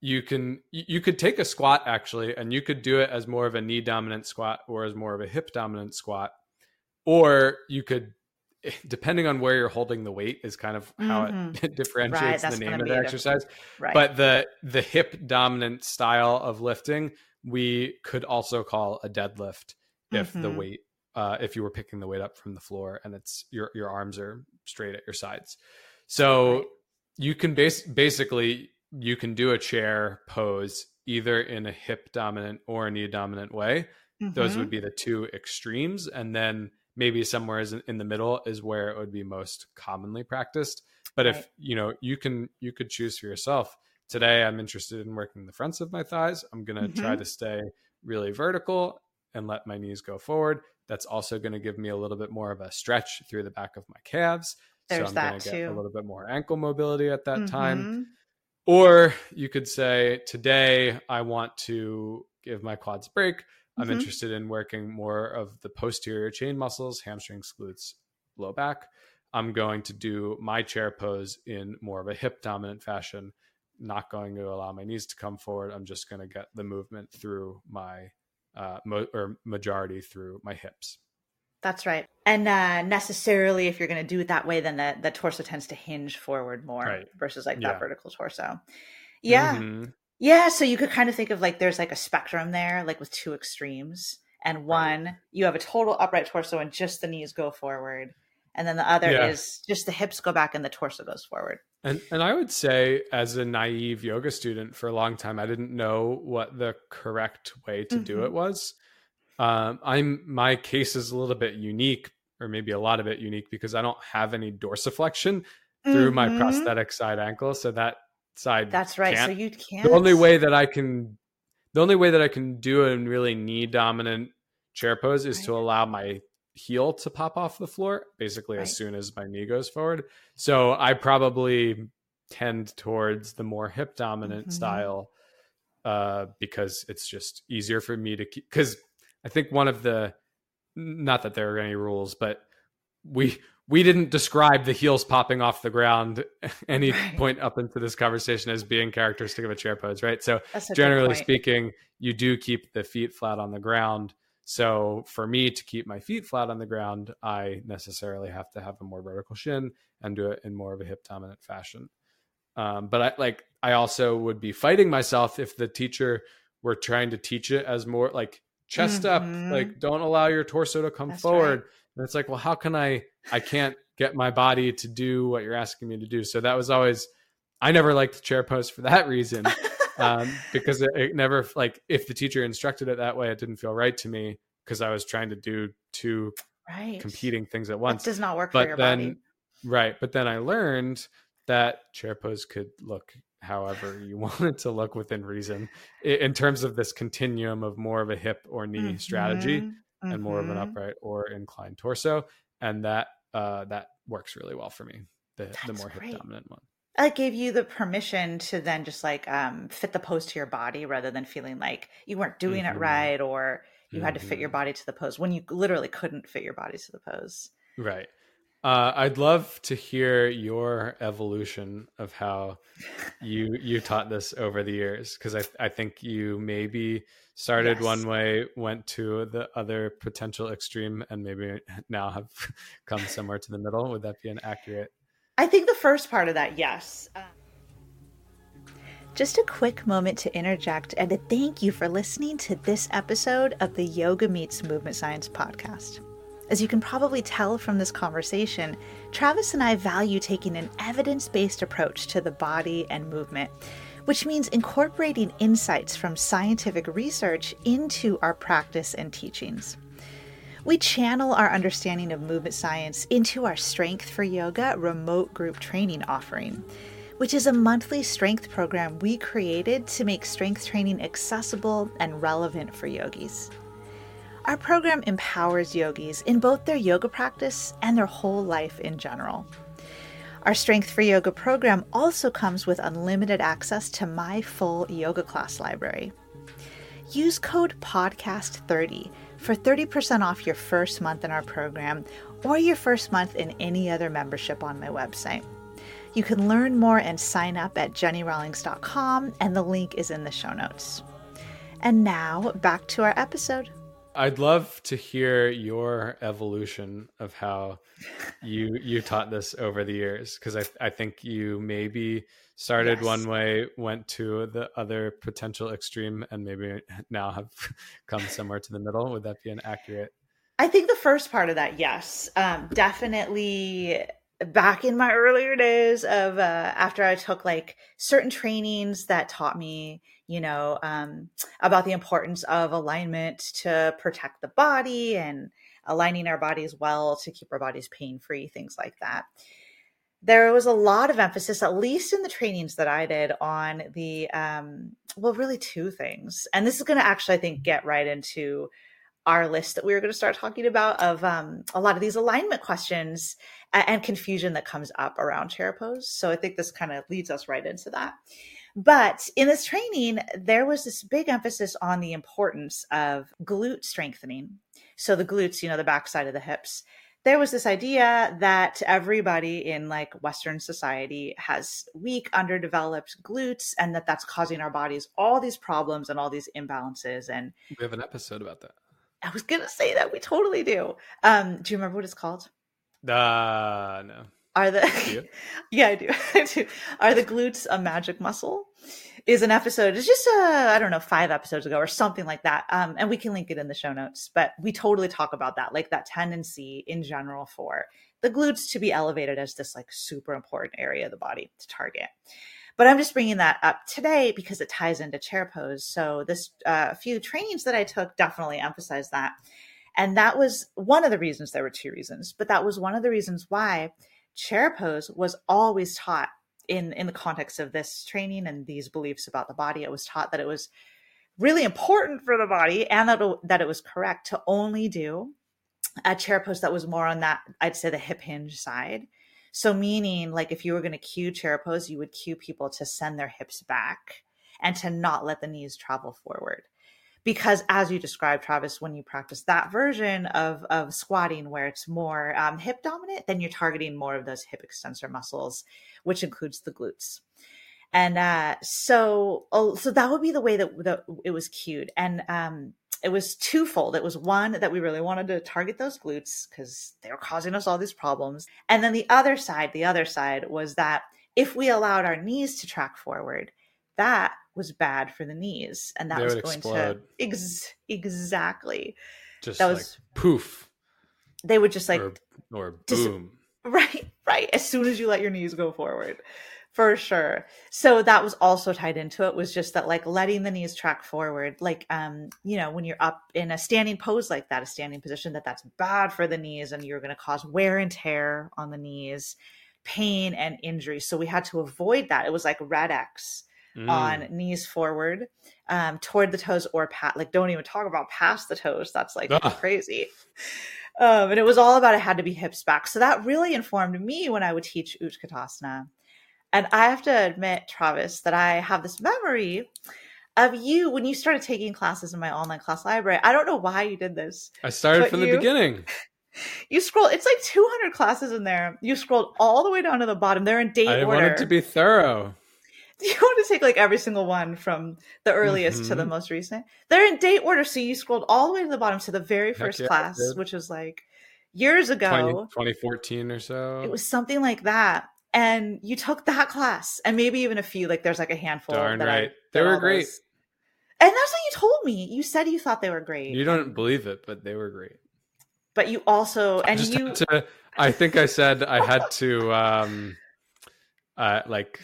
Speaker 2: you can you could take a squat actually and you could do it as more of a knee dominant squat or as more of a hip dominant squat or you could *laughs* depending on where you're holding the weight is kind of how mm-hmm. *laughs* it differentiates right, the name of the exercise right. but the the hip dominant style of lifting we could also call a deadlift if mm-hmm. the weight uh, if you were picking the weight up from the floor and it's your your arms are straight at your sides so right. you can base basically you can do a chair pose either in a hip dominant or a knee dominant way mm-hmm. those would be the two extremes and then maybe somewhere in the middle is where it would be most commonly practiced. But right. if you know you can you could choose for yourself today i'm interested in working the fronts of my thighs. I'm going to mm-hmm. try to stay really vertical and let my knees go forward. That's also going to give me a little bit more of a stretch through the back of my calves.
Speaker 1: There's
Speaker 2: so i'm
Speaker 1: going
Speaker 2: to
Speaker 1: get
Speaker 2: a little bit more ankle mobility at that mm-hmm. time or you could say today i want to give my quads a break I'm mm-hmm. interested in working more of the posterior chain muscles, hamstrings, glutes, low back. I'm going to do my chair pose in more of a hip dominant fashion, not going to allow my knees to come forward. I'm just going to get the movement through my, uh, mo- or majority through my hips.
Speaker 1: That's right. And uh, necessarily, if you're going to do it that way, then the, the torso tends to hinge forward more right. versus like yeah. that vertical torso. Yeah. Mm-hmm. Yeah, so you could kind of think of like there's like a spectrum there, like with two extremes. And one, right. you have a total upright torso and just the knees go forward. And then the other yeah. is just the hips go back and the torso goes forward.
Speaker 2: And and I would say as a naive yoga student for a long time, I didn't know what the correct way to mm-hmm. do it mm-hmm. was. Um, I'm my case is a little bit unique, or maybe a lot of it unique, because I don't have any dorsiflexion through mm-hmm. my prosthetic side ankle. So that side.
Speaker 1: That's right.
Speaker 2: Can't.
Speaker 1: So you can't.
Speaker 2: The only way that I can, the only way that I can do a really knee dominant chair pose is right. to allow my heel to pop off the floor basically right. as soon as my knee goes forward. So I probably tend towards the more hip dominant mm-hmm. style uh, because it's just easier for me to keep. Because I think one of the, not that there are any rules, but we we didn't describe the heels popping off the ground *laughs* any right. point up into this conversation as being characteristic of a chair pose, right? So generally speaking, you do keep the feet flat on the ground. So for me to keep my feet flat on the ground, I necessarily have to have a more vertical shin and do it in more of a hip dominant fashion. Um, but I like I also would be fighting myself if the teacher were trying to teach it as more like chest mm-hmm. up, like don't allow your torso to come That's forward. Right and it's like, well, how can I? I can't get my body to do what you're asking me to do. So that was always, I never liked the chair pose for that reason, *laughs* um, because it, it, never like if the teacher instructed it that way, it didn't feel right to me because I was trying to do two right. competing things at once.
Speaker 1: That does not work
Speaker 2: but
Speaker 1: for your
Speaker 2: then,
Speaker 1: body.
Speaker 2: Right, but then I learned that chair pose could look however you *laughs* want it to look within reason in terms of this continuum of more of a hip or knee mm-hmm. strategy mm-hmm. and more of an mm-hmm. upright or inclined torso, and that uh, that works really well for me. the the more hip dominant one.
Speaker 1: it gave you the permission to then just like um, fit the pose to your body rather than feeling like you weren't doing
Speaker 2: Mhm.
Speaker 1: it right or you had to fit your
Speaker 2: Mhm.
Speaker 1: body to the pose when you literally couldn't fit your body to the pose.
Speaker 2: Right. Uh, I'd love to hear your evolution of how you you taught this over the years because I I think you maybe started
Speaker 1: Yes.
Speaker 2: one way, went to the other potential extreme, and maybe *laughs* now have *laughs* come somewhere to the middle. Would that be an accurate?
Speaker 1: I think the first part of that, yes. Um, Just a quick moment to interject and to thank you for listening to this episode of the Yoga Meets Movement Science podcast. As you can probably tell from this conversation, Travis and I value taking an evidence based approach to the body and movement, which means incorporating insights from scientific research into our practice and teachings. We channel our understanding of movement science into our Strength for Yoga remote group training offering, which is a monthly strength program we created to make strength training accessible and relevant for yogis. Our program empowers yogis in both their yoga practice and their whole life in general. Our Strength for Yoga program also comes with unlimited access to my full yoga class library. Use code PODCAST30 for 30% off your first month in our program or your first month in any other membership on my website. You can learn more and sign up at jennirawlings.com, and the link is in the show notes. And now back to our episode.
Speaker 2: I'd love to hear your evolution of how you you taught this over the years because I I think you maybe started
Speaker 1: Yes.
Speaker 2: one way, went to the other potential extreme, and maybe *laughs* now have *laughs* come somewhere to the middle. Would that be an accurate?
Speaker 1: I think the first part of that, yes, um, definitely. Back in my earlier days of uh, after I took like certain trainings that taught me, you know, um, about the importance of alignment to protect the body and aligning our bodies well to keep our bodies pain free, things like that. There was a lot of emphasis, at least in the trainings that I did, on the um, well, really two things, and this is going to actually, I think, get right into our list that we were going to start talking about of um, a lot of these alignment questions a- and confusion that comes up around chair pose. So I think this kind of leads us right into that. But in this training, there was this big emphasis on the importance of glute strengthening. So the glutes, you know, the backside of the hips. There was this idea that everybody in like Western society has weak, underdeveloped glutes, and that that's causing our bodies all these problems and all these imbalances. And
Speaker 2: We have an episode about that.
Speaker 1: I was gonna say that we totally do. Um, do you remember what it's called?
Speaker 2: Uh no.
Speaker 1: Are the *laughs* yeah, I do. *laughs* I do. Are the glutes a magic muscle? Is an episode. It's just uh, I don't know, five episodes ago or something like that. Um, and we can link it in the show notes. But we totally talk about that, like that tendency in general for the glutes to be elevated as this like super important area of the body to target. But I'm just bringing that up today because it ties into chair pose. So this uh, few trainings that I took definitely emphasized that. And that was one of the reasons. There were two reasons, but that was one of the reasons why chair pose was always taught in in the context of this training and these beliefs about the body. It was taught that it was really important for the body and that that it was correct to only do a chair pose that was more on that I'd say the hip hinge side. So meaning like if you were going to cue chair pose, you would cue people to send their hips back and to not let the knees travel forward because as you described travis when you practice that version of of squatting where it's more um, hip dominant then you're targeting more of those hip extensor muscles which includes the glutes. And uh, so oh, so that would be the way that, that it was cued. And um, it was twofold. It was one that we really wanted to target those glutes because they were causing us all these problems. And then the other side the other side was that if we allowed our knees to track forward that was bad for the knees and that
Speaker 2: They
Speaker 1: was going
Speaker 2: explode.
Speaker 1: to ex- exactly.
Speaker 2: Just
Speaker 1: That
Speaker 2: like
Speaker 1: was-
Speaker 2: poof.
Speaker 1: They would just like
Speaker 2: or or
Speaker 1: dis-
Speaker 2: boom.
Speaker 1: right right as soon as you let your knees go forward for sure. So that was also tied into it was just that like letting the knees track forward like um you know when you're up in a standing pose like that a standing position that that's bad for the knees and you're going to cause wear and tear on the knees pain and injury. So we had to avoid that. It was like red x
Speaker 2: Mm.
Speaker 1: on knees forward um, toward the toes or pat like don't even talk about past the toes that's like
Speaker 2: Ah.
Speaker 1: crazy Um, and it was all about it had to be hips back. So that really informed me when I would teach Utkatasana. And I have to admit, Travis, that I have this memory of you when you started taking classes in my online class library. I don't know why you did this.
Speaker 2: I started from the
Speaker 1: you-
Speaker 2: beginning. *laughs*
Speaker 1: You scroll, it's like 200 classes in there. You scrolled all the way down to the bottom. They're in date
Speaker 2: I
Speaker 1: order.
Speaker 2: wanted to be thorough. *laughs*
Speaker 1: you want to take like every single one from the earliest to the
Speaker 2: Mhm.
Speaker 1: most recent. They're in date order. So you scrolled all the way to the bottom to the very first
Speaker 2: yeah,
Speaker 1: class, which was like years
Speaker 2: 20,
Speaker 1: ago.
Speaker 2: 2014 or so.
Speaker 1: It was something like that. And you took that class and maybe even a few, like there's like a handful.
Speaker 2: Darn
Speaker 1: that I-
Speaker 2: right. They were great.
Speaker 1: those- And that's what you told me. You said you thought they were great.
Speaker 2: You don't believe it, but they were great.
Speaker 1: but you also and you
Speaker 2: to. I think I said I had to, um, uh, like,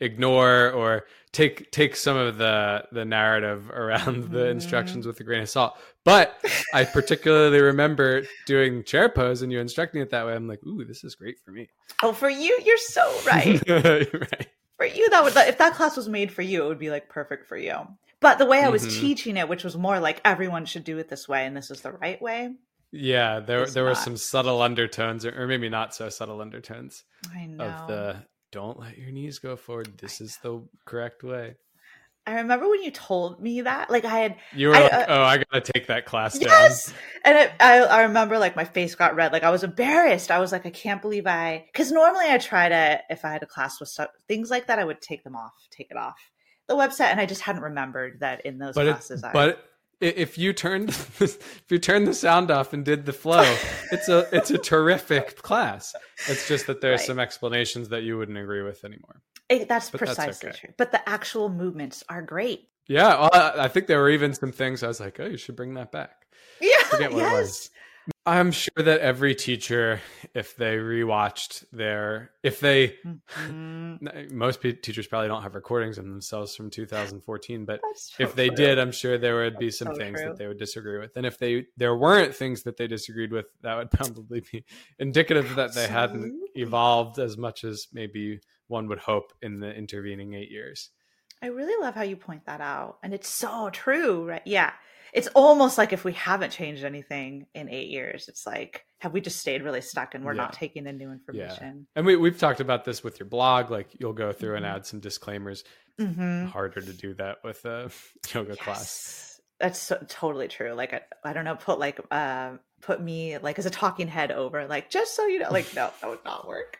Speaker 2: ignore or take take some of the the narrative around the
Speaker 1: Mhm.
Speaker 2: instructions with a grain of salt. But I particularly remember doing chair pose and you instructing it that way. I'm like, ooh, this is great for me.
Speaker 1: oh for you, you're so right. *laughs*
Speaker 2: right.
Speaker 1: for you that would if that class was made for you it would be like perfect for you but the way i was
Speaker 2: Mhm.
Speaker 1: teaching it which was more like everyone should do it this way and this is the right way
Speaker 2: Yeah, there
Speaker 1: It's
Speaker 2: there were some subtle undertones, or, or maybe not so subtle undertones
Speaker 1: i know
Speaker 2: of the don't let your knees go forward. This is the correct way.
Speaker 1: i remember when you told me that like i had
Speaker 2: You were
Speaker 1: I,
Speaker 2: like,
Speaker 1: uh,
Speaker 2: oh, I gotta take that class down.
Speaker 1: yes and I, I i remember like my face got red like i was embarrassed i was like i can't believe i because normally i try to if i had a class with stuff, things like that i would take them off take it off the website and i just hadn't remembered that in those
Speaker 2: but it,
Speaker 1: classes I,
Speaker 2: but if you turned *laughs* if you turned the sound off and did the flow, it's a it's a terrific class. It's just that there are
Speaker 1: Right.
Speaker 2: some explanations that you wouldn't agree with anymore.
Speaker 1: it- that's
Speaker 2: but that's
Speaker 1: precisely
Speaker 2: okay.
Speaker 1: true but the actual movements are great
Speaker 2: Yeah, well, I, I think there were even some things I was like, oh, you should bring that back.
Speaker 1: yeah
Speaker 2: Forget what it
Speaker 1: yes
Speaker 2: was. I'm sure that every teacher, if they rewatched their, if they,
Speaker 1: Mhm.
Speaker 2: most pe- teachers probably don't have recordings of themselves from 2014, but
Speaker 1: so
Speaker 2: if they
Speaker 1: true.
Speaker 2: did, I'm sure there would be
Speaker 1: That's
Speaker 2: some
Speaker 1: so
Speaker 2: things
Speaker 1: true.
Speaker 2: that they would disagree with. And if they there weren't things that they disagreed with, that would *laughs* probably be indicative that they hadn't evolved as much as maybe one would hope in the intervening eight years.
Speaker 1: I really love how you point that out. And it's so true, right? Yeah. It's almost like if we haven't changed anything in eight years, it's like, have we just stayed really stuck and we're
Speaker 2: Yeah.
Speaker 1: not taking in new information?
Speaker 2: And we we've talked about this with your blog. Like you'll go through and
Speaker 1: Mhm.
Speaker 2: add some disclaimers.
Speaker 1: Mm-hmm.
Speaker 2: Harder to do that with a *laughs* yoga class.
Speaker 1: That's so, totally true. Like, I, I don't know, put like, uh, put me like as a talking head over, like, just so you know, like, no, that would not work.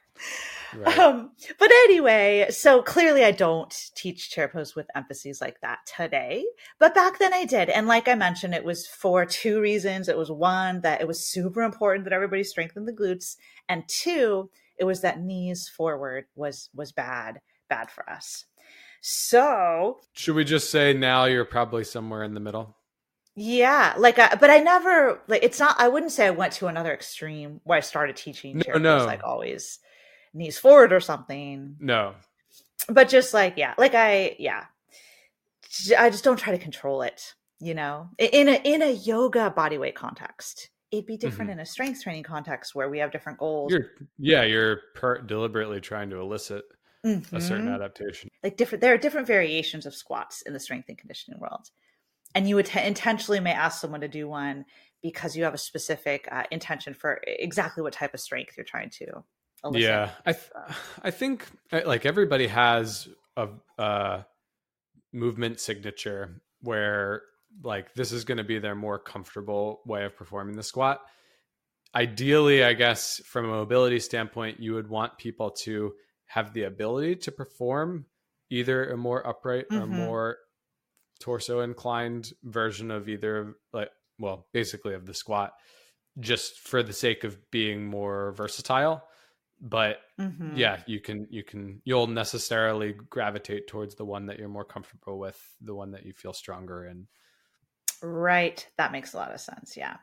Speaker 2: Right.
Speaker 1: Um, but anyway, so clearly I don't teach chair pose with emphases like that today, but back then I did. And like I mentioned, it was for two reasons. It was one, that it was super important that everybody strengthen the glutes. And two, it was that knees forward was, was bad, bad for us. So
Speaker 2: Should we just say now you're probably somewhere in the middle?
Speaker 1: yeah, like, I, but I never, like, it's not, I wouldn't say I went to another extreme where I started teaching
Speaker 2: No, no.
Speaker 1: like always knees forward or something.
Speaker 2: No.
Speaker 1: but just like yeah like i yeah I just don't try to control it you know in a in a yoga body weight context it'd be different in a strength training context where we have different goals
Speaker 2: You're yeah, you're per- deliberately trying to elicit a certain
Speaker 1: Mhm.
Speaker 2: adaptation.
Speaker 1: like different there are different variations of squats in the strength and conditioning world and you would t- intentionally may ask someone to do one because you have a specific uh, intention for exactly what type of strength you're trying to elicit.
Speaker 2: Yeah, I th- I think uh, like everybody has a uh, movement signature where like this is going to be their more comfortable way of performing the squat. Ideally, I guess from a mobility standpoint, you would want people to have the ability to perform either a more upright or
Speaker 1: Mhm.
Speaker 2: more torso inclined version of either like well basically of the squat just for the sake of being more versatile but
Speaker 1: Mhm.
Speaker 2: yeah you can you can you'll necessarily gravitate towards the one that you're more comfortable with the one that you feel stronger in
Speaker 1: Right. That makes a lot of sense. Yeah.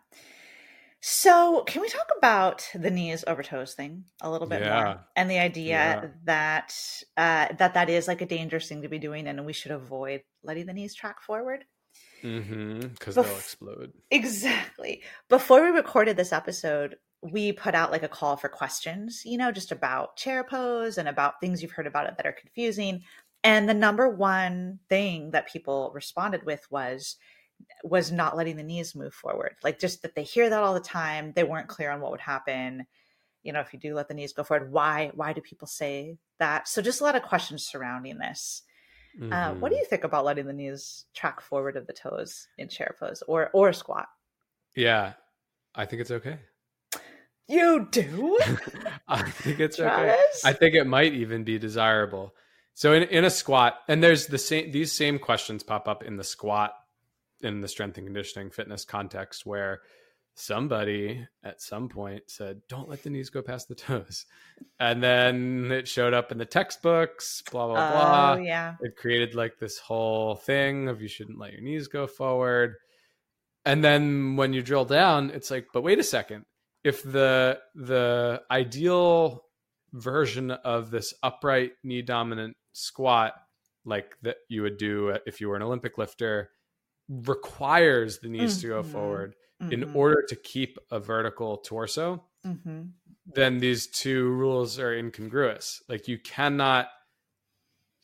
Speaker 1: So, can we talk about the knees over toes thing a little bit
Speaker 2: Yeah.
Speaker 1: more, and the idea
Speaker 2: Yeah.
Speaker 1: that uh, that that is like a dangerous thing to be doing, and we should avoid letting the knees track forward?
Speaker 2: mm-hmm because
Speaker 1: Bef-
Speaker 2: they'll explode
Speaker 1: Exactly. Before we recorded this episode, we put out like a call for questions, you know, just about chair pose and about things you've heard about it that are confusing. And the number one thing that people responded with was was not letting the knees move forward. Like just that they hear that all the time. They weren't clear on what would happen. You know, if you do let the knees go forward, why why do people say that? So just a lot of questions surrounding this.
Speaker 2: Mm-hmm.
Speaker 1: Uh, what do you think about letting the knees track forward of the toes in chair pose or or squat?
Speaker 2: Yeah, I think it's okay.
Speaker 1: You do? *laughs*
Speaker 2: I think it's okay. I think it might even be desirable. So in, in a squat, and there's the same these same questions pop up in the squat in the strength and conditioning fitness context where somebody at some point said, Don't let the knees go past the toes. And then it showed up in the textbooks, blah, blah, blah.
Speaker 1: Oh yeah.
Speaker 2: It created like this whole thing of you shouldn't let your knees go forward. And then when you drill down, it's like, but wait a second. If the the ideal version of this upright knee dominant squat, like that you would do if you were an Olympic lifter, requires the knees to go
Speaker 1: Mhm.
Speaker 2: forward in
Speaker 1: Mhm.
Speaker 2: order to keep a vertical torso,
Speaker 1: Mhm.
Speaker 2: then these two rules are incongruous. Like you cannot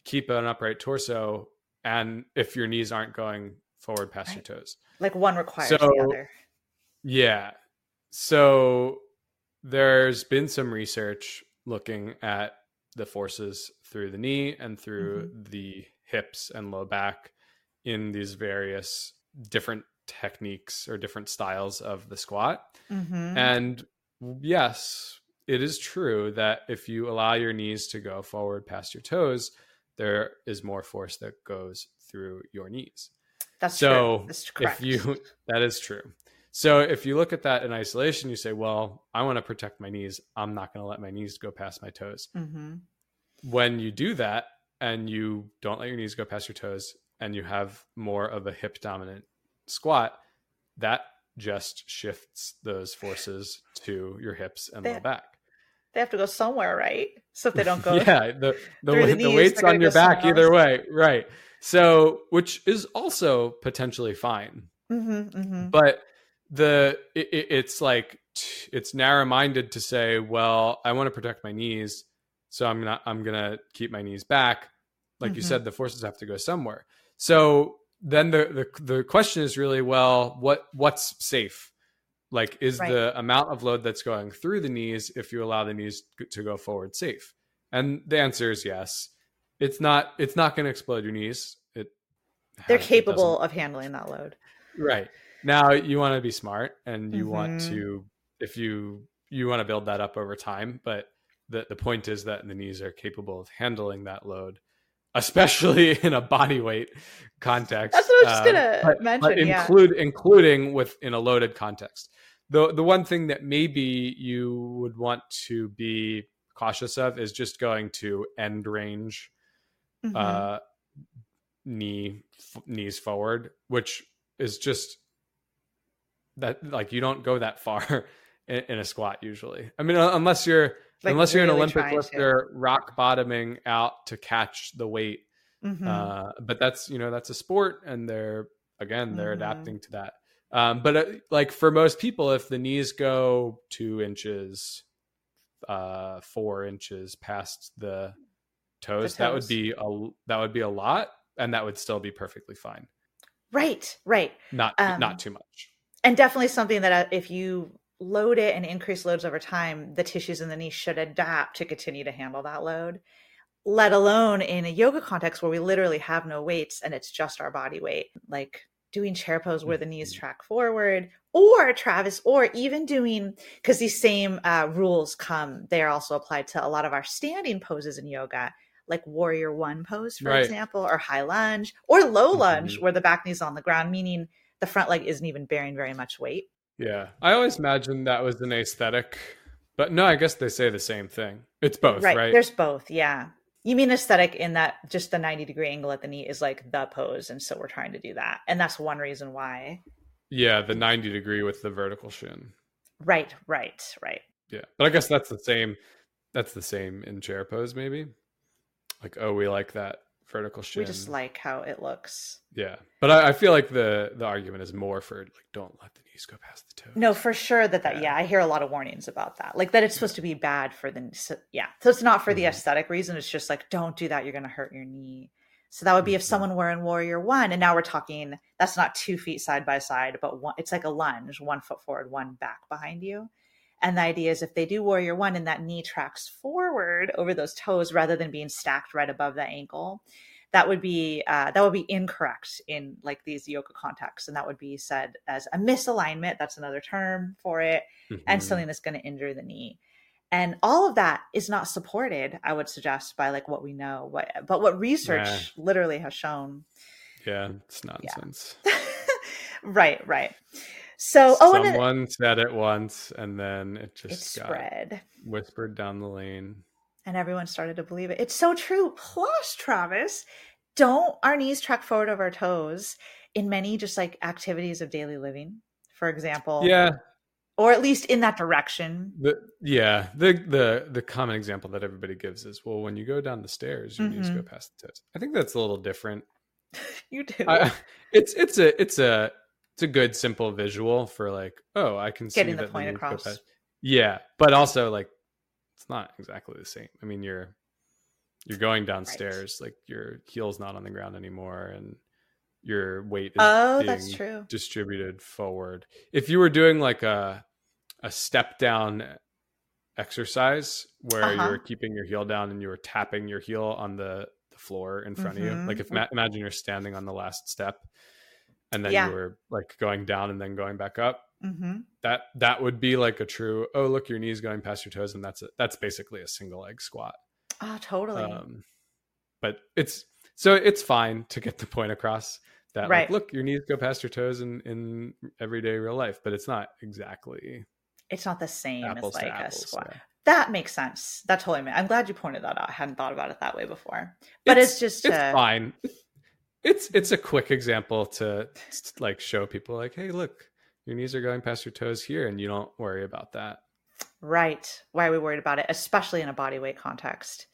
Speaker 2: keep an upright torso and if your knees aren't going forward past your toes.
Speaker 1: Like one requires
Speaker 2: So-
Speaker 1: the other.
Speaker 2: Yeah. So there's been some research looking at the forces through the knee and through the hips and low back in these various different techniques or different styles of the squat.
Speaker 1: Mm-hmm.
Speaker 2: And yes, it is true that if you allow your knees to go forward past your toes, there is more force that goes through your knees.
Speaker 1: That's
Speaker 2: so
Speaker 1: true. That's correct.
Speaker 2: if you that is true. So if you look at that in isolation, you say, "Well, I want to protect my knees. I'm not going to let my knees go past my toes."
Speaker 1: hmm
Speaker 2: When you do that and you don't let your knees go past your toes and you have more of a hip dominant squat, that just shifts those forces to your hips and low back.
Speaker 1: They have to go somewhere, right? So they don't go, *laughs*
Speaker 2: yeah, the the,
Speaker 1: the
Speaker 2: the,
Speaker 1: knees,
Speaker 2: weight's on your back either way, right? So, which is also potentially fine.
Speaker 1: hmm hmm
Speaker 2: but the it, it- it's like it's narrow-minded to say well i want to protect my knees so i'm not i'm gonna keep my knees back like you
Speaker 1: Mhm.
Speaker 2: said the forces have to go somewhere so then the, the the question is really well what what's safe like is
Speaker 1: Right.
Speaker 2: the amount of load that's going through the knees if you allow the knees to go forward safe and the answer is yes it's not it's not going to explode your knees it
Speaker 1: they're
Speaker 2: it doesn't-
Speaker 1: capable of handling that load.
Speaker 2: Right. Now you want to be smart and you want
Speaker 1: Mhm.
Speaker 2: to if you you want to build that up over time, but the the point is that the knees are capable of handling that load, especially *laughs* in a body weight context.
Speaker 1: That's what I was just
Speaker 2: Uh,
Speaker 1: gonna
Speaker 2: but-
Speaker 1: mention.
Speaker 2: but
Speaker 1: yeah.
Speaker 2: include including with in a loaded context. The the one thing that maybe you would want to be cautious of is just going to end range
Speaker 1: Mhm.
Speaker 2: uh, knee f- knees forward, which is just that like you don't go that far *laughs* in, in a squat usually. I mean, unless you're
Speaker 1: Like,
Speaker 2: unless you're an Olympic lifter, rock bottoming out to catch the weight.
Speaker 1: Mhm.
Speaker 2: Uh, but that's you know that's a sport, and they're again they're
Speaker 1: Mhm.
Speaker 2: adapting to that. Um, but uh, like for most people, if the knees go two inches, uh, four inches past the toes, that would be a that would be a lot, and that would still be perfectly fine.
Speaker 1: right, right.
Speaker 2: Not
Speaker 1: Um,
Speaker 2: not too much.
Speaker 1: And definitely something that uh, if you load it and increase loads over time the tissues in the knee should adapt to continue to handle that load let alone in a yoga context where we literally have no weights and it's just our body weight like doing chair pose where the knees
Speaker 2: Mhm.
Speaker 1: track forward or travis or even doing because these same uh, rules come they're also applied to a lot of our standing poses in yoga like warrior one pose for
Speaker 2: Right.
Speaker 1: example or high lunge or low lunge
Speaker 2: Mhm.
Speaker 1: where the back knee's on the ground meaning the front leg isn't even bearing very much weight
Speaker 2: Yeah, I always imagined that was an aesthetic, but no, I guess they say the same thing. It's both,
Speaker 1: right.
Speaker 2: right?
Speaker 1: There's both. Yeah. You mean aesthetic in that just the 90 degree angle at the knee is like the pose. And so we're trying to do that. And that's one reason why.
Speaker 2: Yeah, the ninety degree with the vertical shin.
Speaker 1: Right, right, right.
Speaker 2: Yeah, but I guess that's the same. That's the same in chair pose, maybe. Like, oh, we like that vertical shin.
Speaker 1: We just like how it looks.
Speaker 2: yeah, but I, I feel like the the argument is more for like, don't let the knees go past the toes.
Speaker 1: No, for sure that that,
Speaker 2: Yeah.
Speaker 1: yeah, I hear a lot of warnings about that. Like that it's supposed to be bad for the, so- yeah. So it's not for the
Speaker 2: Mhm.
Speaker 1: aesthetic reason. It's just like, don't do that. You're going to hurt your knee. So that would be if
Speaker 2: Mhm.
Speaker 1: someone were in Warrior One, and now we're talking. That's not two feet side by side, but one. It's like a lunge, one foot forward, one back behind you. And the idea is if they do Warrior One and that knee tracks forward over those toes rather than being stacked right above the ankle, that would be uh, that would be incorrect in like these yoga contexts, and that would be said as a misalignment. That's another term for it, and
Speaker 2: Mhm.
Speaker 1: something that's going to injure the knee. And all of that is not supported, I would suggest, by like what we know, what but what research literally has shown.
Speaker 2: yeah, it's nonsense. *laughs*
Speaker 1: right, right. So, oh, and it,
Speaker 2: Someone said it once, and then it
Speaker 1: it
Speaker 2: just got
Speaker 1: spread,
Speaker 2: whispered down the lane.
Speaker 1: and everyone started to believe it. It's so true. Plus, Travis, don't our knees track forward of our toes in many just like activities of daily living, for example,
Speaker 2: Yeah,
Speaker 1: or at least in that direction.
Speaker 2: the yeah the the the common example that everybody gives is well, when you go down the stairs, your knees
Speaker 1: Mhm.
Speaker 2: go past the toes. I think that's a little different. *laughs*
Speaker 1: You do.
Speaker 2: I, *laughs* it's it's a it's a it's a good simple visual for like oh I can see
Speaker 1: Getting the
Speaker 2: that
Speaker 1: point across.
Speaker 2: past- Yeah, but also like it's not exactly the same. I mean, you're you're going downstairs, like your heel's not on the ground anymore, and your weight is
Speaker 1: oh, that's true.
Speaker 2: distributed forward. If you were doing like a a step down exercise where
Speaker 1: Uh-huh.
Speaker 2: you're keeping your heel down and you were tapping your heel on the, the floor in front of you,
Speaker 1: Mhm.
Speaker 2: like if ma- imagine you're standing on the last step and then
Speaker 1: Yeah.
Speaker 2: you were like going down and then going back up.
Speaker 1: hmm
Speaker 2: That that would be like a true. Oh, look, your knees going past your toes, and that's that's basically a single leg squat.
Speaker 1: Oh, totally.
Speaker 2: Um, but it's so it's fine to get the point across that like,
Speaker 1: Right.
Speaker 2: look, your knees go past your toes in in everyday real life, but it's not exactly
Speaker 1: it's not the same as like a squat.
Speaker 2: yeah.
Speaker 1: That makes sense. That totally makes. I'm glad you pointed that out. I hadn't thought about it that way before. But it's, just
Speaker 2: it's
Speaker 1: uh,
Speaker 2: fine. It's it's a quick example to like show people like, hey, look, your knees are going past your toes here, and you don't worry about that.
Speaker 1: right. Why are we worried about it, especially in a body weight context?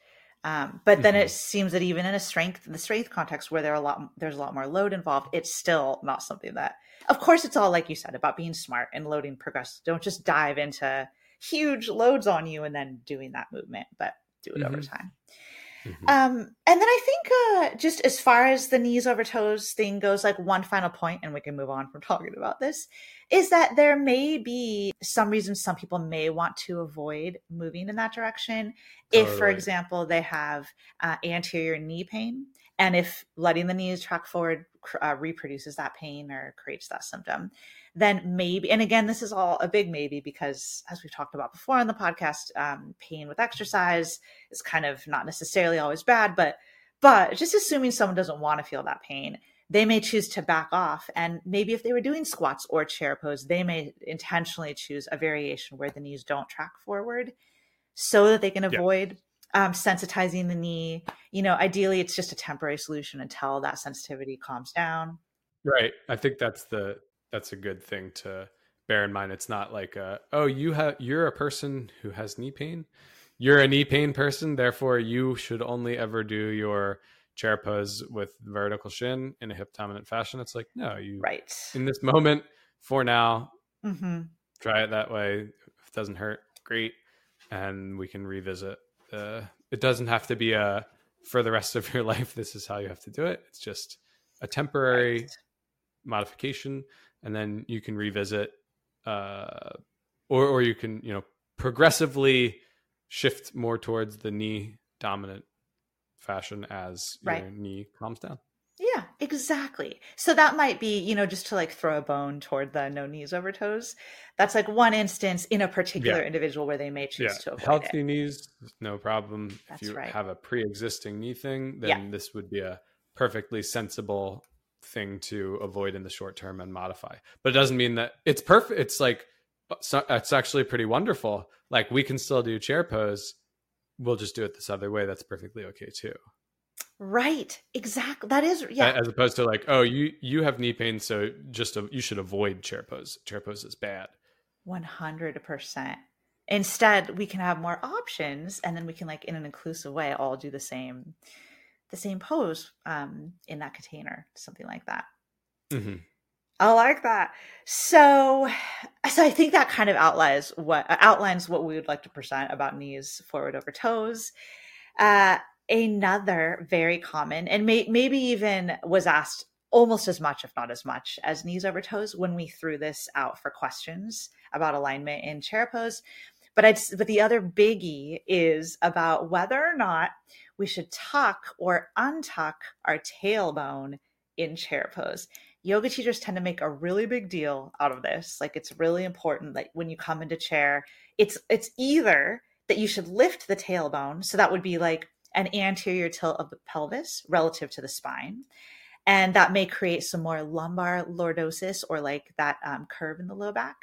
Speaker 1: Um, but then
Speaker 2: Mhm.
Speaker 1: it seems that even in a strength, the strength context where there are a lot, there's a lot more load involved. It's still not something that, of course, it's all like you said about being smart and loading progress. Don't just dive into huge loads on you and then doing that movement, but do it over
Speaker 2: Mhm.
Speaker 1: time.
Speaker 2: Mhm.
Speaker 1: Um, and then I think uh, just as far as the knees over toes thing goes, like one final point, and we can move on from *laughs* talking about this, is that there may be some reasons some people may want to avoid moving in that direction. If, for example, they have uh, anterior knee pain, and if letting the knees track forward uh, reproduces that pain or creates that symptom, then maybe, and again, this is all a big maybe because, as we've talked about before on the podcast, um, pain with exercise is kind of not necessarily always bad, but but just assuming someone doesn't want to feel that pain, they may choose to back off. And maybe if they were doing squats or chair pose, they may intentionally choose a variation where the knees don't track forward so that they can
Speaker 2: Yeah.
Speaker 1: avoid um, sensitizing the knee. You know, ideally, it's just a temporary solution until that sensitivity calms down.
Speaker 2: Right. I think that's the that's a good thing to bear in mind. It's not like a, oh, you have you're a person who has knee pain. You're a knee pain person, therefore you should only ever do your chair pose with vertical shin in a hip dominant fashion. It's like, no, you
Speaker 1: Right.
Speaker 2: in this moment for now,
Speaker 1: hmm
Speaker 2: try it that way. If it doesn't hurt, great. And we can revisit. Uh, it doesn't have to be a for the rest of your *laughs* life. This is how you have to do it. It's just a temporary
Speaker 1: Right.
Speaker 2: modification, and then you can revisit, uh, or or you can you know progressively shift more towards the knee dominant fashion as your
Speaker 1: Right.
Speaker 2: knee calms down.
Speaker 1: Yeah, exactly. So that might be, you know, just to like throw a bone toward the no knees over toes. That's like one instance in a particular
Speaker 2: Yeah.
Speaker 1: individual where they may choose
Speaker 2: Yeah,
Speaker 1: to avoid
Speaker 2: healthy
Speaker 1: it.
Speaker 2: knees, no problem.
Speaker 1: That's
Speaker 2: if you
Speaker 1: right.
Speaker 2: have a pre-existing knee thing, then
Speaker 1: Yeah.
Speaker 2: this would be a perfectly sensible thing to avoid in the short term and modify. But it doesn't mean that it's perfect. It's like uh, so- it's actually pretty wonderful. Like we can still do chair pose. We'll just do it this other way. That's perfectly okay too.
Speaker 1: Right. Exactly. That is yeah.
Speaker 2: As opposed to like, oh, you you have knee pain, so just a, you should avoid chair pose. Chair pose is bad.
Speaker 1: 100%. Instead, we can have more options and then we can like in an inclusive way all do the same the same pose um in that container, something like that.
Speaker 2: Mhm.
Speaker 1: I like that. So, so I think that kind of outlines what outlines what we would like to present about knees forward over toes. Uh, another very common and may, maybe even was asked almost as much, if not as much, as knees over toes when we threw this out for questions about alignment in chair pose. But I'd but the other biggie is about whether or not we should tuck or untuck our tailbone in chair pose. Yoga teachers tend to make a really big deal out of this. Like it's really important that when you come into chair, it's it's either that you should lift the tailbone, so that would be like an anterior tilt of the pelvis relative to the spine. And that may create some more lumbar lordosis or like that um, curve in the low back.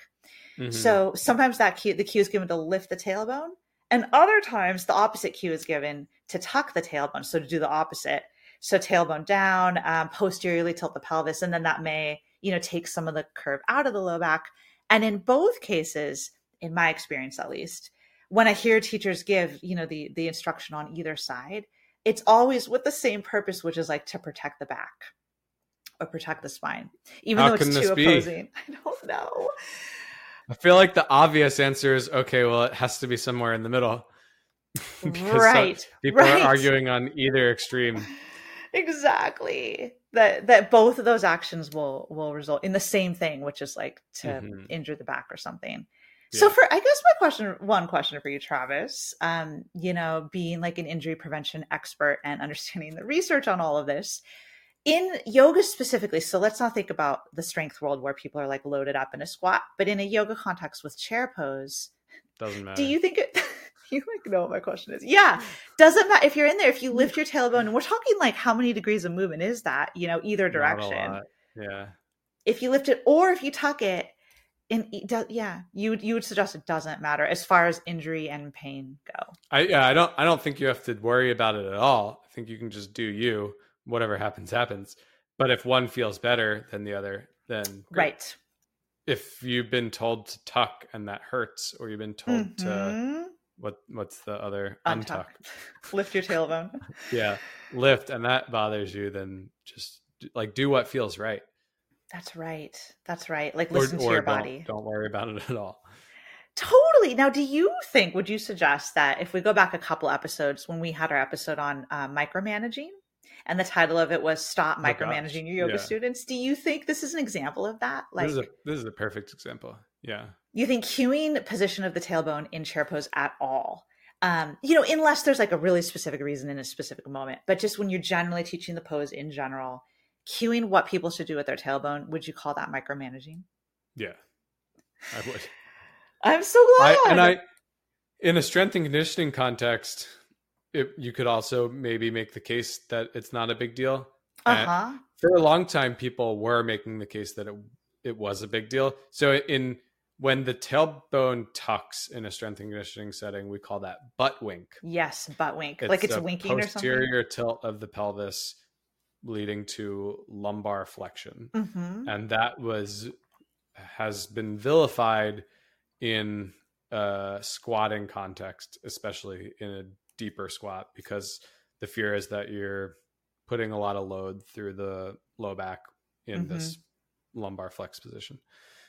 Speaker 1: Mm-hmm. So sometimes that cue, the cue is given to lift the tailbone, and other times the opposite cue is given to tuck the tailbone. So to do the opposite. So tailbone down, um, posteriorly tilt the pelvis, and then that may, you know, take some of the curve out of the low back. And in both cases, in my experience at least, when I hear teachers give, you know, the the instruction on either side, it's always with the same purpose, which is like to protect the back or protect the spine, even
Speaker 2: How
Speaker 1: though it's too opposing. *laughs* I don't know.
Speaker 2: I feel like the obvious answer is okay. Well, it has to be somewhere in the middle. *laughs*
Speaker 1: because right.
Speaker 2: people
Speaker 1: right.
Speaker 2: are arguing on either extreme. *laughs*
Speaker 1: Exactly. That that both of those actions will will result in the same thing, which is like to mm-hmm. injure the back or something. So for I guess my question one question for you Travis, um, you know, being like an injury prevention expert and *laughs* understanding the research on all of this, in yoga specifically, so let's not think about the strength world where people are like loaded up in a squat, but in a yoga context with chair pose,
Speaker 2: doesn't matter.
Speaker 1: Do you think it *laughs* you like know what my question is? Yeah. Doesn't matter if you're in there, if you hmm. lift your tailbone, and we're talking like how many degrees of movement is that, you know, either direction.
Speaker 2: Yeah.
Speaker 1: If you lift it or if you tuck it, and yeah, you you would suggest it doesn't matter as far as injury and pain go.
Speaker 2: I yeah, I don't I don't think you have to worry about it at all. I think you can just do you. Whatever happens, happens. But if one feels better than the other, then
Speaker 1: great. right.
Speaker 2: If you've been told to tuck and that hurts, or you've been told mm-hmm. to what what's the other
Speaker 1: untuck, untuck. *laughs* lift your tailbone. *laughs*
Speaker 2: yeah, lift, and that bothers you, then just like do what feels right.
Speaker 1: That's right. That's right. Like listen or, or to your
Speaker 2: don't,
Speaker 1: body.
Speaker 2: Don't worry about it at all.
Speaker 1: Totally. Now, do you think, would you suggest that if we go back a couple episodes when we had our episode on uh, micromanaging and the title of it was Stop oh, Micromanaging Your Yoga yeah. Students, do you think this is an example of that?
Speaker 2: Like, this is, a, this is a perfect example. Yeah.
Speaker 1: You think cueing position of the tailbone in chair pose at all? Um, you know, unless there's like a really specific reason in a specific moment, but just when you're generally teaching the pose in general, cueing what people should do with their tailbone, would you call that micromanaging?
Speaker 2: Yeah, I would.
Speaker 1: I'm so glad.
Speaker 2: I, and I, in a strength and conditioning context, it, you could also maybe make the case that it's not a big deal.
Speaker 1: Uh huh.
Speaker 2: For a long time, people were making the case that it it was a big deal. So in when the tailbone tucks in a strength and conditioning setting, we call that butt wink.
Speaker 1: Yes, butt wink. It's like it's winking or something.
Speaker 2: Posterior tilt of the pelvis leading to lumbar flexion.
Speaker 1: Mm-hmm.
Speaker 2: And that was has been vilified in a squatting context, especially in a deeper squat, because the fear is that you're putting a lot of load through the low back in mm-hmm. this lumbar flex position.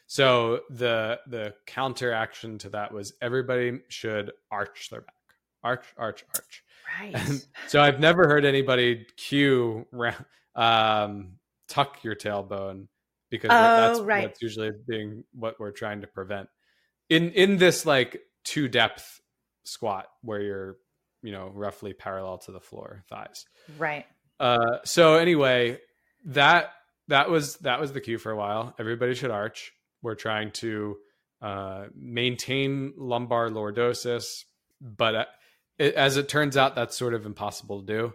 Speaker 2: So the the counteraction to that was everybody should arch their back. Arch, arch, arch.
Speaker 1: Right. And
Speaker 2: so I've never heard anybody cue um, tuck your tailbone because oh, that's right. that's usually being what we're trying to prevent in in this like two depth squat where you're you know roughly parallel to the floor thighs
Speaker 1: right
Speaker 2: uh so anyway that that was that was the cue for a while everybody should arch we're trying to uh maintain lumbar lordosis but uh, it, as it turns out, that's sort of impossible to do.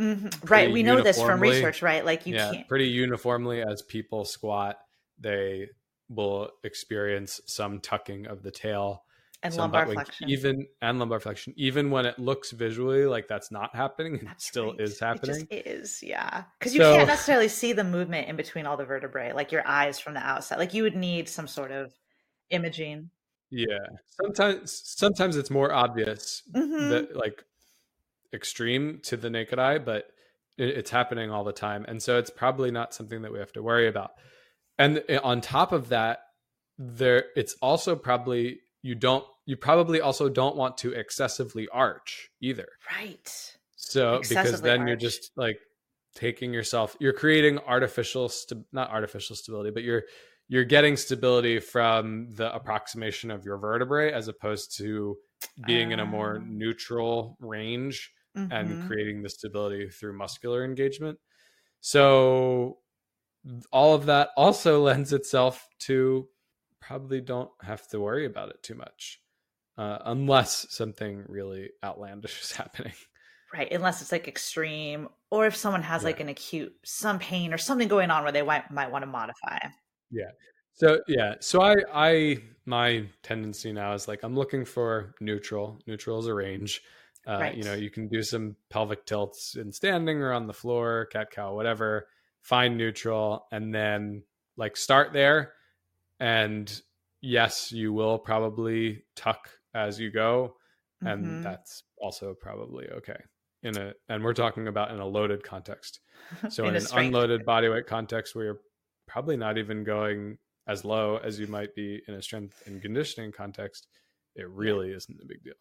Speaker 1: Mm-hmm. Right. We know this from research, right? Like you yeah, can't.
Speaker 2: Pretty uniformly, as people squat, they will experience some tucking of the tail
Speaker 1: and lumbar flexion,
Speaker 2: even and lumbar flexion, even when it looks visually like that's not happening, it still right. is happening.
Speaker 1: It is, yeah, because you so, can't necessarily see the movement in between all the vertebrae, like your eyes from the outside. Like you would need some sort of imaging.
Speaker 2: Yeah. Sometimes sometimes it's more obvious
Speaker 1: mm-hmm.
Speaker 2: that like extreme to the naked eye, but it, it's happening all the time. And so it's probably not something that we have to worry about. And eh, on top of that, there it's also probably you don't you probably also don't want to excessively arch either.
Speaker 1: Right.
Speaker 2: So because then you're just like taking yourself, you're creating artificial, st- not artificial stability, but you're you're getting stability from the approximation of your vertebrae as opposed to being in a more
Speaker 1: Ah.
Speaker 2: neutral range and
Speaker 1: Mhm.
Speaker 2: creating the stability through muscular engagement. So all of that also *laughs* lends itself to probably don't have to worry about it too much. Uh, unless something really outlandish is *laughs* happening.
Speaker 1: Right, unless it's like extreme, or if someone has like an acute some pain or something going on where they might might want to modify. Yeah.
Speaker 2: So yeah, so I I my tendency now is like I'm looking for neutral. Neutral is a range. Uh,
Speaker 1: Right.
Speaker 2: You know, you can do some pelvic tilts in standing or on the floor, cat cow, whatever. Find neutral, and then like start there. And yes, you will probably tuck as you go, and
Speaker 1: Mhm.
Speaker 2: that's also probably okay. In a and we're talking about in a loaded context. *laughs* So in,
Speaker 1: In
Speaker 2: an
Speaker 1: strength-
Speaker 2: unloaded bodyweight context where you're probably not even going as low as you might be in a strength and conditioning context, it really isn't a big deal.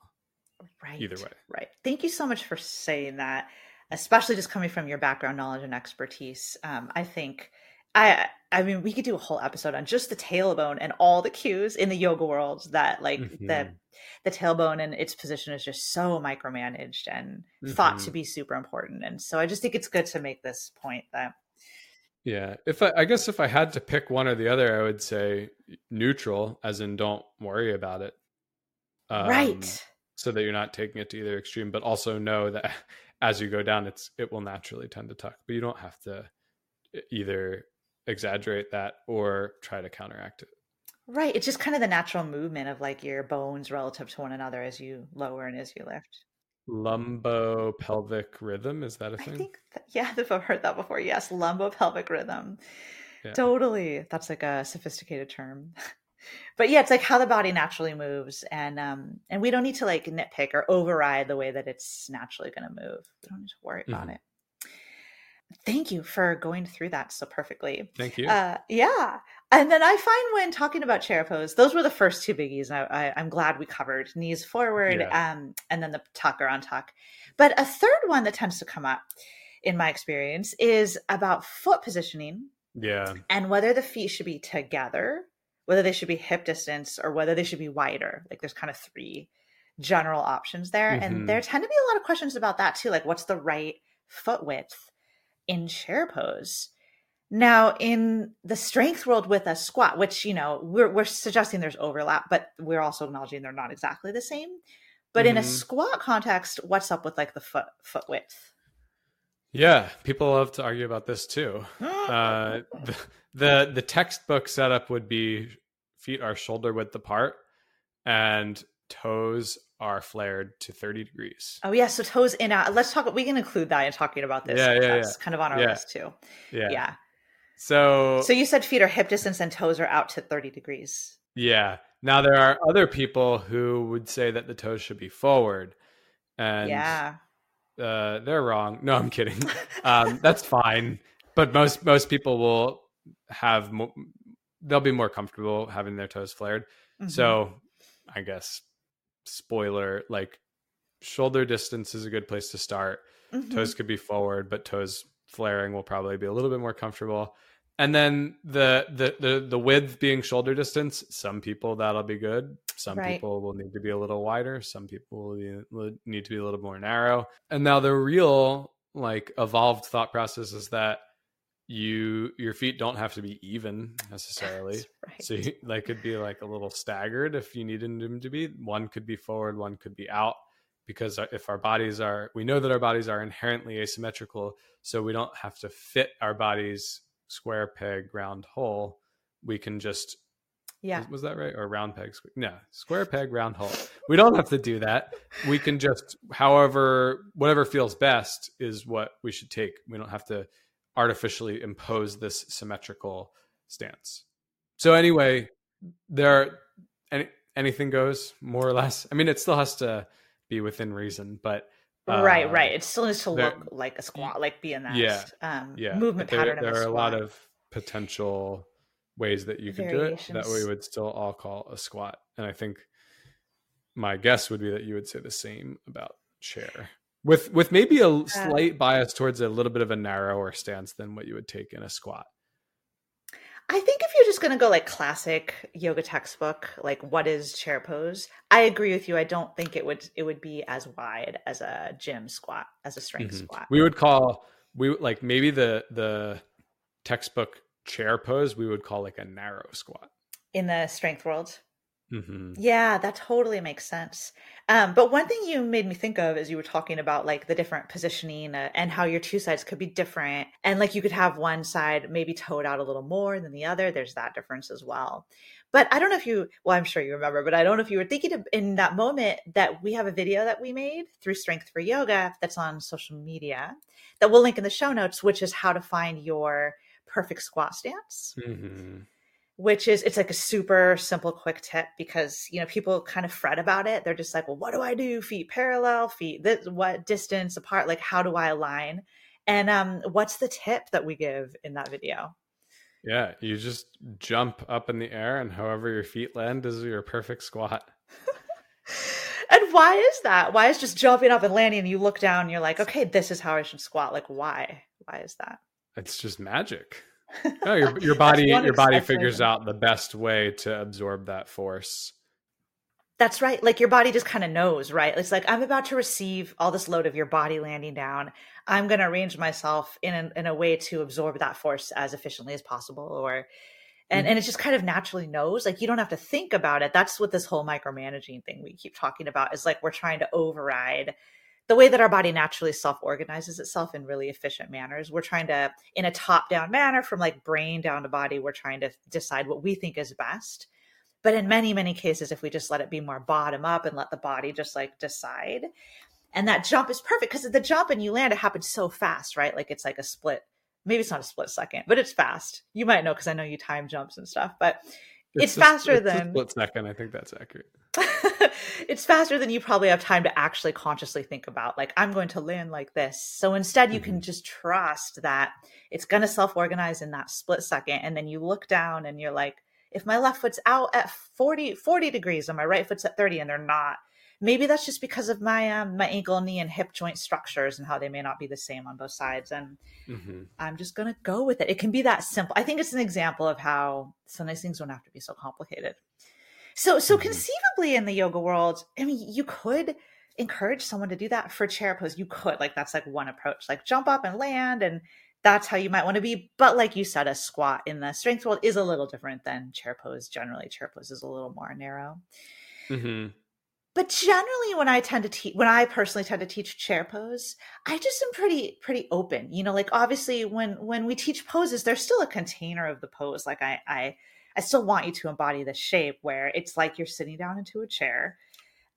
Speaker 1: right
Speaker 2: either way.
Speaker 1: right thank you so much for saying that especially just coming from your background knowledge and expertise um, i think i i mean we could do a whole episode on just the tailbone and all the cues in the yoga world that like the
Speaker 2: Mhm.
Speaker 1: the tailbone and its position is just so micromanaged and thought to
Speaker 2: Mhm.
Speaker 1: be super important and so i just think it's good to make this point that
Speaker 2: Yeah. If I, I guess if I had to pick one or the other, I would say neutral, as in don't worry about it. Um,
Speaker 1: right
Speaker 2: So that you're not taking it to either extreme, but also know that *laughs* as you go down, it's it will naturally tend to tuck, but you don't have to either exaggerate that or try to counteract it.
Speaker 1: right it's just kind of the natural movement of like your bones relative to one another as you lower and as you lift
Speaker 2: Lumbo pelvic rhythm is that a thing?
Speaker 1: I think, that, yeah, *laughs* I've heard that before. Yes, lumbo pelvic rhythm.
Speaker 2: Yeah.
Speaker 1: Totally. That's like a sophisticated term. *laughs* but yeah, it's like how the body naturally moves, and um, and we don't need to like nitpick or override the way that it's naturally going to move. We don't need to worry about
Speaker 2: Mhm.
Speaker 1: it. Thank you for going through that so perfectly.
Speaker 2: Thank you.
Speaker 1: Uh, yeah. And then I find when talking about chair pose, those were the first two biggies. I, I, I'm glad we covered knees forward
Speaker 2: Yeah.
Speaker 1: um, and then the tuck or untuck. But a third one that tends to come up in my experience is about foot positioning
Speaker 2: yeah.
Speaker 1: and whether the feet should be together, whether they should be hip distance, or whether they should be wider. Like there's kind of three general options there.
Speaker 2: Mhm.
Speaker 1: And there tend to be a lot of questions about that too. Like what's the right foot width in chair pose? Now, in the strength world with a squat, which you know we're we're suggesting there's overlap, but we're also acknowledging they're not exactly the same. But in a
Speaker 2: Mhm.
Speaker 1: squat context, what's up with like the foot foot width?
Speaker 2: Yeah. People love to argue about this too. Uh, the, the the textbook setup would be feet are shoulder width apart and toes are flared to 30 degrees.
Speaker 1: Oh yeah, so toes in out. Let's talk. We can include that in talking about this.
Speaker 2: Yeah, yeah,
Speaker 1: That's kind of on our
Speaker 2: Yeah.
Speaker 1: list too.
Speaker 2: Yeah.
Speaker 1: Yeah.
Speaker 2: So,
Speaker 1: So you said feet are hip distance and toes are out to thirty degrees.
Speaker 2: yeah. Now there are other people who would say that the toes should be forward. And
Speaker 1: yeah.
Speaker 2: uh, they're wrong. No, I'm kidding. um, that's fine. But most most people will have mo- they'll be more comfortable having their toes flared.
Speaker 1: Mhm.
Speaker 2: So I guess spoiler like shoulder distance is a good place to start.
Speaker 1: Mhm.
Speaker 2: Toes could be forward, but toes flaring will probably be a little bit more comfortable. And then the the the, the width being shoulder distance, some people that'll be good. Some
Speaker 1: Right.
Speaker 2: people will need to be a little wider. Some people will, be, will need to be a little more narrow. And now the real like evolved thought process is that you your feet don't have to be even necessarily.
Speaker 1: Right.
Speaker 2: So *laughs* you, they could be like a little staggered if you needed them to be. One could be forward, one could be out. Because if our bodies are, we know that our bodies are inherently asymmetrical, so we don't have to fit our bodies square peg round hole. We can just
Speaker 1: yeah.
Speaker 2: was, was that right or round peg? squ- No, square peg round hole. We don't have to do that. We can just, however, whatever feels best is what we should take. We don't have to artificially impose this symmetrical stance. So anyway, there any anything goes more or less. I mean, it still has to be within reason, but
Speaker 1: right,
Speaker 2: uh,
Speaker 1: right. It still needs to
Speaker 2: there-
Speaker 1: look like a squat, like be in that
Speaker 2: Yeah,
Speaker 1: um,
Speaker 2: yeah,
Speaker 1: movement
Speaker 2: there,
Speaker 1: pattern
Speaker 2: There
Speaker 1: of a
Speaker 2: are a
Speaker 1: squat.
Speaker 2: lot of potential ways that you could do it that we would still all call a squat, and I think my guess would be that you would say the same about chair. With with maybe a slight bias towards a little bit of a narrower stance than what you would take in a squat.
Speaker 1: I think if you're just going to go like classic yoga textbook, like what is chair pose? I agree with you. I don't think it would it would be as wide as a gym squat, as a strength mm-hmm. squat.
Speaker 2: We would call we like maybe the the textbook chair pose we would call like a narrow squat
Speaker 1: in the strength world. Mm-hmm. Yeah, that totally makes sense. Um, but one thing you made me think of as you were talking about like the different positioning uh, and how your two sides could be different, and like you could have one side maybe toed out a little more than the other. There's that difference as well. But I don't know if you, well, I'm sure you remember, but I don't know if you were thinking of, in that moment that we have a video that we made through Strength for Yoga that's on social media that we'll link in the show notes, which is how to find your perfect squat stance. Mm-hmm which is it's like a super simple quick tip because you know people kind of fret about it. They're just like well what do i do? Feet parallel feet this what distance apart? Like how do i align? And um what's the tip that we give in that video?
Speaker 2: Yeah you just jump up in the air and however your feet land is your perfect squat. *laughs*
Speaker 1: And why is that? Why is just jumping up and landing and you look down and you're like okay this is how i should squat. Like why? Why is that?
Speaker 2: It's just magic *laughs* no, your your body your body figures out the best way to absorb that force.
Speaker 1: That's right. Like your body just kind of knows, right? It's like I'm about to receive all this load of your body landing down. I'm going to arrange myself in a, in a way to absorb that force as efficiently as possible or and mm-hmm. and it just kind of naturally knows like you don't have to think about it that's what this whole micromanaging thing we keep talking about is like we're trying to override the way that our body naturally self organizes itself in really efficient manners. We're trying to, in a top down manner, from like brain down to body, we're trying to decide what we think is best. But in many, many cases, if we just let it be more bottom up and let the body just like decide, and that jump is perfect because the jump and you land, it happens so fast, right? Like it's like a split. Maybe it's not a split second, but it's fast. You might know because I know you time jumps and stuff, but it's, it's faster
Speaker 2: a,
Speaker 1: it's than
Speaker 2: split second. I think that's accurate. *laughs*
Speaker 1: it's faster than you probably have time to actually consciously think about like i'm going to land like this so instead you mm-hmm. can just trust that it's going to self-organize in that split second and then you look down and you're like if my left foot's out at 40 40 degrees and my right foot's at 30 and they're not maybe that's just because of my um, my ankle knee and hip joint structures and how they may not be the same on both sides and mm-hmm. i'm just going to go with it it can be that simple i think it's an example of how some of these things don't have to be so complicated so so mm-hmm. conceivably in the yoga world, I mean, you could encourage someone to do that for chair pose. You could like that's like one approach, like jump up and land, and that's how you might want to be. But like you said, a squat in the strength world is a little different than chair pose. Generally, chair pose is a little more narrow. Mm-hmm. But generally, when I tend to teach, when I personally tend to teach chair pose, I just am pretty pretty open. You know, like obviously when when we teach poses, there's still a container of the pose. Like I I I still want you to embody the shape where it's like you're sitting down into a chair.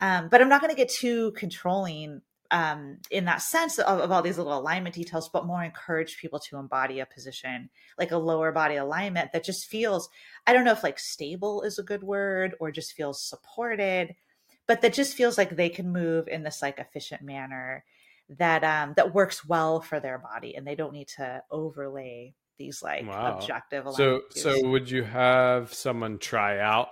Speaker 1: Um, but I'm not going to get too controlling um, in that sense of, of, all these little alignment details, but more encourage people to embody a position like a lower body alignment that just feels, I don't know if like stable is a good word or just feels supported, but that just feels like they can move in this like efficient manner that um that works well for their body and they don't need to overlay these like wow. objective
Speaker 2: so so would you have someone try out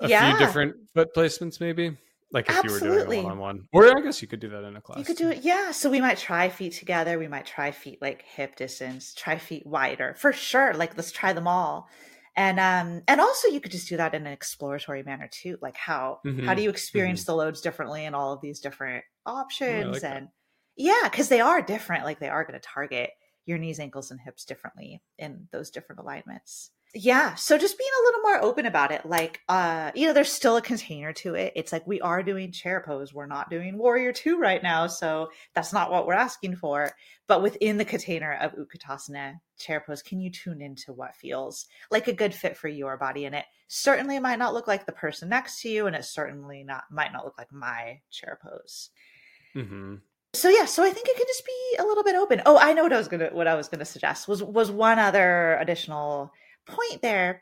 Speaker 2: a yeah. few different foot placements maybe like if Absolutely. you were doing a one-on-one or i guess you could do that in a class
Speaker 1: you could do it yeah so we might try feet together we might try feet like hip distance try feet wider for sure like let's try them all and um and also you could just do that in an exploratory manner too like how mm-hmm. how do you experience mm-hmm. the loads differently in all of these different options oh, like and that. yeah because they are different like they are going to target your knees, ankles, and hips differently in those different alignments. Yeah. So just being a little more open about it. Like, uh, you know, there's still a container to it. It's like we are doing chair pose. We're not doing warrior two right now. So that's not what we're asking for. But within the container of Utkatasana chair pose, can you tune into what feels like a good fit for your body? And it certainly might not look like the person next to you, and it certainly not might not look like my chair pose. Mm-hmm so yeah so i think it could just be a little bit open oh i know what i was gonna what i was gonna suggest was was one other additional point there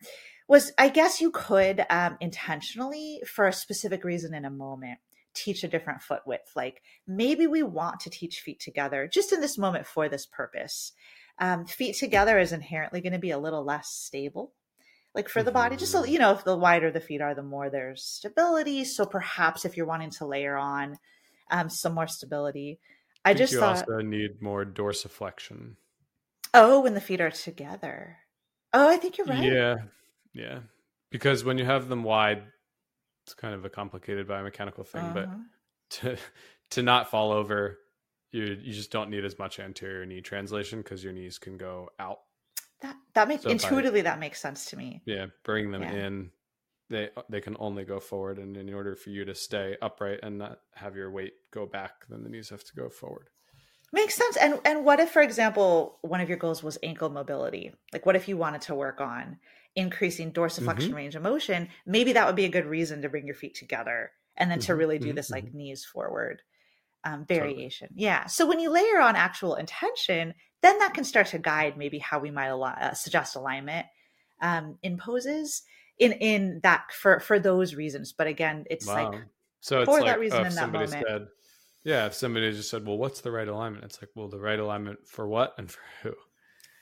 Speaker 1: was i guess you could um, intentionally for a specific reason in a moment teach a different foot width like maybe we want to teach feet together just in this moment for this purpose um, feet together is inherently going to be a little less stable like for the body just so mm-hmm. you know if the wider the feet are the more there's stability so perhaps if you're wanting to layer on um, some more stability. I, just
Speaker 2: you
Speaker 1: thought,
Speaker 2: also need more dorsiflexion.
Speaker 1: oh, when the feet are together. Oh, I think you're right.
Speaker 2: Yeah, yeah. Because when you have them wide, it's kind of a complicated biomechanical thing. But
Speaker 1: Uh-huh.
Speaker 2: to *laughs* to not fall over, you you just don't need as much anterior knee translation because your knees can go out.
Speaker 1: that that makes
Speaker 2: So if I-
Speaker 1: intuitively that makes sense to me.
Speaker 2: Yeah, bring them
Speaker 1: Yeah.
Speaker 2: in. They they can only go forward, and in order for you to stay upright and not have your weight go back, then the knees have to go forward.
Speaker 1: Makes sense. And and what if, for example, one of your goals was ankle mobility? Like, what if you wanted to work on increasing dorsiflexion
Speaker 2: Mm-hmm.
Speaker 1: range of motion? Maybe that would be a good reason to bring your feet together and then to
Speaker 2: Mhm,
Speaker 1: really do
Speaker 2: mhm,
Speaker 1: this like knees forward um,
Speaker 2: Totally.
Speaker 1: variation. Yeah. So when you layer on actual intention, then that can start to guide maybe how we might al- uh, suggest alignment um, in poses in in that for for those reasons. But again, it's
Speaker 2: Wow.
Speaker 1: like
Speaker 2: so it's
Speaker 1: for that reason
Speaker 2: oh,
Speaker 1: in that moment.
Speaker 2: said, yeah, if somebody just said, well, what's the right alignment? It's like, well, the right alignment for what and for who?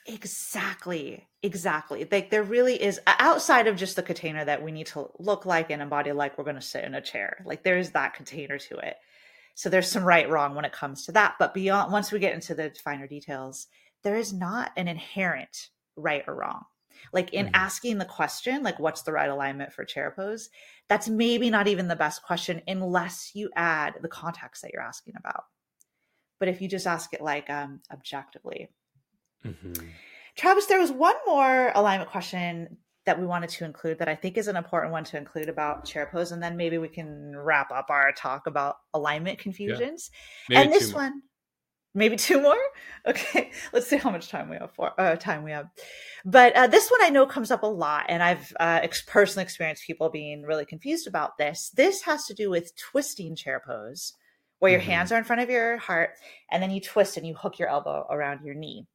Speaker 1: Exactly. Exactly. Like there really is outside of just the container that we need to look like and embody like we're going to sit in a chair. Like there is that container to it. So there's some right wrong when it comes to that, but beyond once we get into the finer details, there is not an inherent right or wrong. Like in
Speaker 2: Mhm.
Speaker 1: asking the question, like what's the right alignment for chair pose, that's maybe not even the best question unless you add the context that you're asking about. But if you just ask it like um objectively,
Speaker 2: Mm-hmm.
Speaker 1: Travis, there was one more alignment question that we wanted to include that I think is an important one to include about chair pose, and then maybe we can wrap up our talk about alignment confusions.
Speaker 2: Maybe
Speaker 1: and this one, maybe *laughs* two more. Okay, let's see how much time we have for uh, time we have. But uh, this one I know comes up a lot, and I've uh, ex- personally experienced people being really confused about this. This has to do with twisting chair pose, where your
Speaker 2: Mhm.
Speaker 1: hands are in front of your heart, and then you twist and you hook your elbow around your knee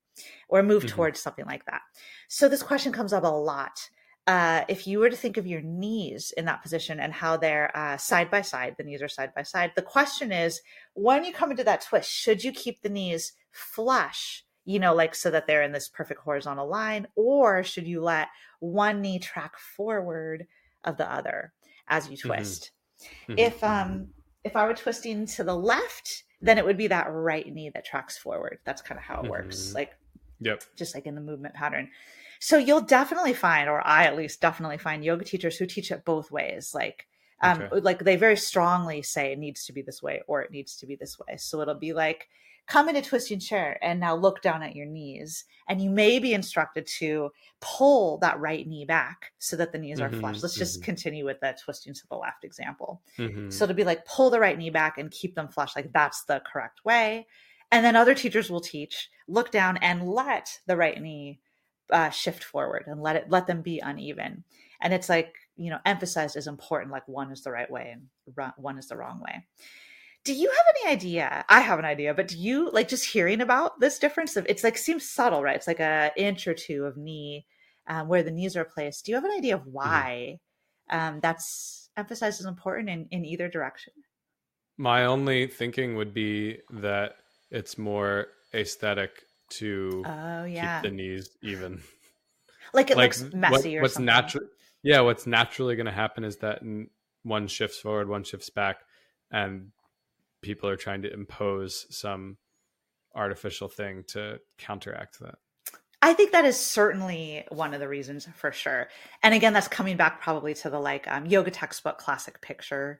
Speaker 1: or move
Speaker 2: Mhm.
Speaker 1: towards something like that. So this question comes up a lot. Uh, if you were to think of your knees in that position and how they're uh, side by side, the knees are side by side. The question is, when you come into that twist, should you keep the knees flush? You know, like so that they're in this perfect horizontal line, or should you let one knee track forward of the other as you
Speaker 2: Mhm.
Speaker 1: twist?
Speaker 2: Mhm.
Speaker 1: If um if I were twisting to the left, then it would be that right knee that tracks forward. That's kind of how it works.
Speaker 2: Mhm.
Speaker 1: Like
Speaker 2: Yep.
Speaker 1: just like in the movement pattern. So you'll definitely find, or I at least definitely find yoga teachers who teach it both ways. Like, um,
Speaker 2: Okay.
Speaker 1: like they very strongly say it needs to be this way or it needs to be this way. So it'll be like, come into twisting chair and now look down at your knees. And you may be instructed to pull that right knee back so that the knees are
Speaker 2: Mhm,
Speaker 1: flush. Let's just
Speaker 2: mhm.
Speaker 1: continue with that twisting to the left example.
Speaker 2: Mhm.
Speaker 1: So to be like pull the right knee back and keep them flush, like that's the correct way. And then other teachers will teach look down and let the right knee uh, shift forward and let it let them be uneven. And it's like you know emphasized as important, like one is the right way and one is the wrong way. Do you have any idea? I have an idea, but do you like just hearing about this difference of it's like seems subtle, right? It's like a inch or two of knee um, where the knees are placed. Do you have an idea of why um, that's emphasized as important in, in either direction?
Speaker 2: My only thinking would be that it's more aesthetic to
Speaker 1: Oh yeah,
Speaker 2: keep the knees even.
Speaker 1: like it
Speaker 2: like
Speaker 1: looks
Speaker 2: what-
Speaker 1: messy or
Speaker 2: what's
Speaker 1: something.
Speaker 2: natural? Yeah, what's naturally going to happen is that one shifts forward, one shifts back, and people are trying to impose some artificial thing to counteract that.
Speaker 1: I think that is certainly one of the reasons for sure. And again, that's coming back probably to the like um, yoga textbook classic picture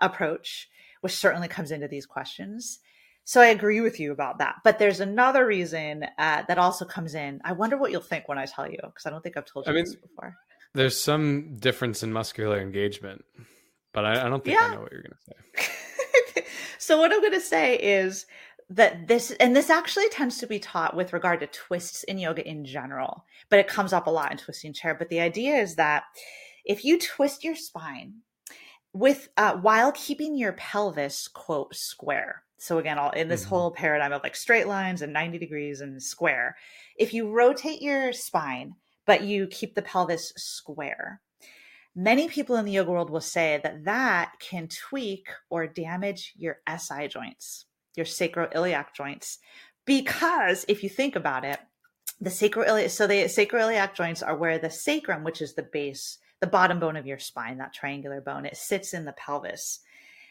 Speaker 1: approach, which certainly comes into these questions. So I agree with you about that. But there's another reason uh, that also comes in. I wonder what you'll think when I tell you, because I don't think I've told you
Speaker 2: I mean,
Speaker 1: this before.
Speaker 2: There's some difference in muscular engagement, but I, I don't think
Speaker 1: Yeah.
Speaker 2: I know what you're going to say. *laughs*
Speaker 1: so what I'm going to say is that this and this actually tends to be taught with regard to twists in yoga in general, but it comes up a lot in twisting chair. But the idea is that if you twist your spine with uh, while keeping your pelvis quote square. So again, all in this
Speaker 2: Mhm.
Speaker 1: whole paradigm of like straight lines and 90 degrees and square. If you rotate your spine, but you keep the pelvis square, many people in the yoga world will say that that can tweak or damage your SI joints, your sacroiliac joints, because if you think about it, the sacroiliac so the sacroiliac joints are where the sacrum, which is the base, the bottom bone of your spine, that triangular bone, it sits in the pelvis.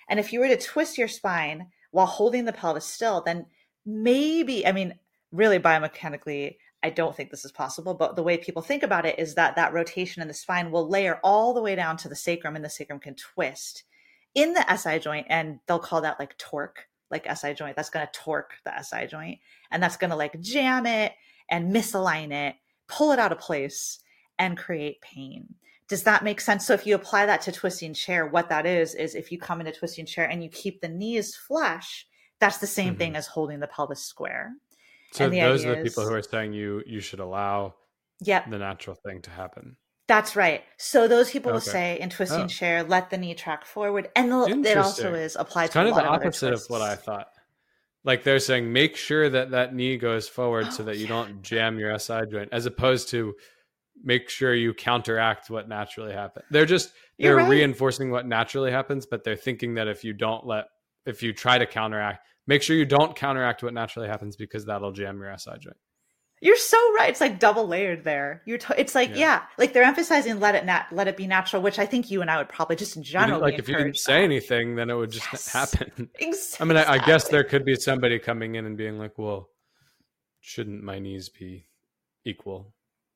Speaker 1: And if you were to twist your spine while holding the pelvis still, then maybe, I mean, really biomechanically, I don't think this is possible, but the way people think about it is that that rotation in the spine will layer all the way down to the sacrum and the sacrum can twist in the SI joint and they'll call that like torque, like SI joint. That's going to torque the SI joint and that's going to like jam it and misalign it, pull it out of place and create pain. Does that make sense? So if you apply that to twisting chair, what that is is if you come into twisting chair and you keep the knees flush, that's the same mm-hmm. thing as holding the pelvis square.
Speaker 2: So those are the people who are saying you you should allow
Speaker 1: yep.
Speaker 2: the natural thing to happen.
Speaker 1: That's right. So those people okay. will say in twisting oh. chair, let the knee track forward, and it also is applied it's to
Speaker 2: kind
Speaker 1: of
Speaker 2: the opposite of, of what I thought. Like they're saying, make sure that that knee goes forward oh, so *gasps* that you yeah. don't jam your SI joint, as opposed to make sure you counteract what naturally happens. They're just they're right. reinforcing what naturally happens, but they're thinking that if you don't let if you try to counteract, make sure you don't counteract what naturally happens because that'll jam your SI joint.
Speaker 1: You're so right. It's like double layered there. You're t- it's like yeah. yeah. like they're emphasizing let it nat- let it be natural, which I think you and I would probably just in general
Speaker 2: like if you didn't say that. anything, then it would just yes. happen.
Speaker 1: Exactly.
Speaker 2: I mean, I, I, guess there could be somebody coming in and being like, "Well, shouldn't my knees be equal?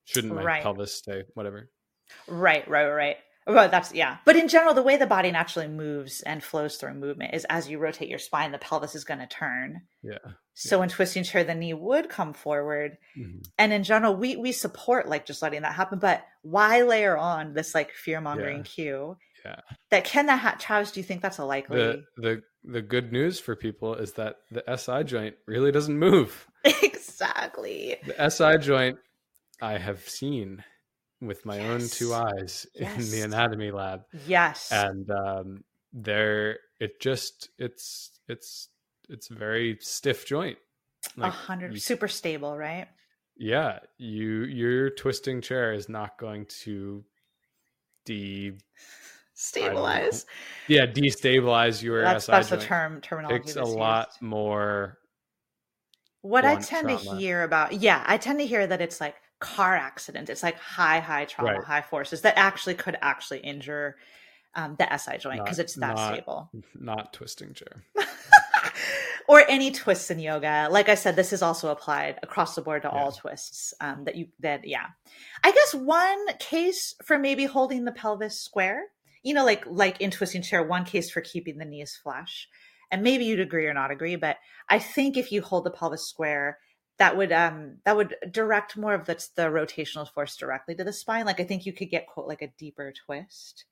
Speaker 2: Shouldn't my right. pelvis stay whatever?"
Speaker 1: Right, right, right. Well, that's yeah. But in general, the way the body naturally moves and flows through movement is as you rotate your spine, the pelvis is going to turn.
Speaker 2: Yeah.
Speaker 1: So
Speaker 2: yeah.
Speaker 1: when twisting chair, the knee would come forward. Mm-hmm. And in general, we we support like just letting that happen. But why layer on this like fear mongering
Speaker 2: yeah.
Speaker 1: cue?
Speaker 2: Yeah.
Speaker 1: That can that ha- Travis? Do you think that's a likely?
Speaker 2: The the the good news for people is that the SI joint really doesn't move. *laughs*
Speaker 1: exactly.
Speaker 2: The SI joint I have seen with my yes. own two eyes yes. in the anatomy lab.
Speaker 1: Yes.
Speaker 2: And um, there, it just it's it's it's a very stiff joint.
Speaker 1: A like hundred, you, super stable, right?
Speaker 2: Yeah, you your twisting chair is not going to de
Speaker 1: stabilize.
Speaker 2: Yeah, destabilize your
Speaker 1: that's,
Speaker 2: SI
Speaker 1: that's
Speaker 2: joint.
Speaker 1: the term terminology.
Speaker 2: It's a lot more.
Speaker 1: What I tend trauma. to hear about, yeah, I tend to hear that it's like car accident. It's like high, high trauma, right. high forces that actually could actually injure um, the SI joint because it's that
Speaker 2: not,
Speaker 1: stable. *laughs*
Speaker 2: Not twisting chair. *laughs*
Speaker 1: or any twists in yoga. Like I said, this is also applied across the board to yeah. all twists. Um, that you that yeah. I guess one case for maybe holding the pelvis square. You know, like like in twisting chair, one case for keeping the knees flush. And maybe you'd agree or not agree, but I think if you hold the pelvis square, that would um that would direct more of the the rotational force directly to the spine like i think you could get quote like a deeper twist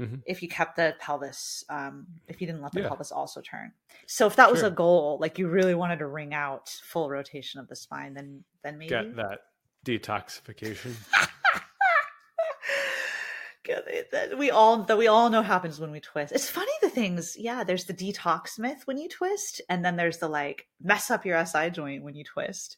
Speaker 1: mm-hmm. if you kept the pelvis um if you didn't let the yeah. pelvis also turn so if that sure. was a goal like you really wanted to wring out full rotation of the spine then then maybe
Speaker 2: get that detoxification *laughs*
Speaker 1: we all that we all know happens when we twist. It's funny the things. Yeah, there's the detox myth when you twist, and then there's the like mess up your SI joint when you twist.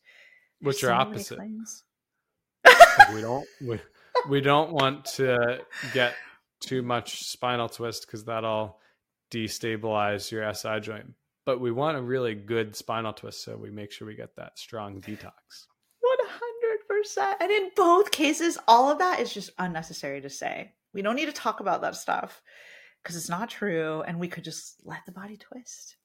Speaker 2: What's your so opposite? like we don't we, *laughs* we don't want to get too much spinal twist because that'll destabilize your SI joint. But we want a really good spinal twist, so we make sure we get that strong detox.
Speaker 1: One hundred percent. And in both cases, all of that is just unnecessary to say. We don't need to talk about that stuff because it's not true and we could just let the body twist.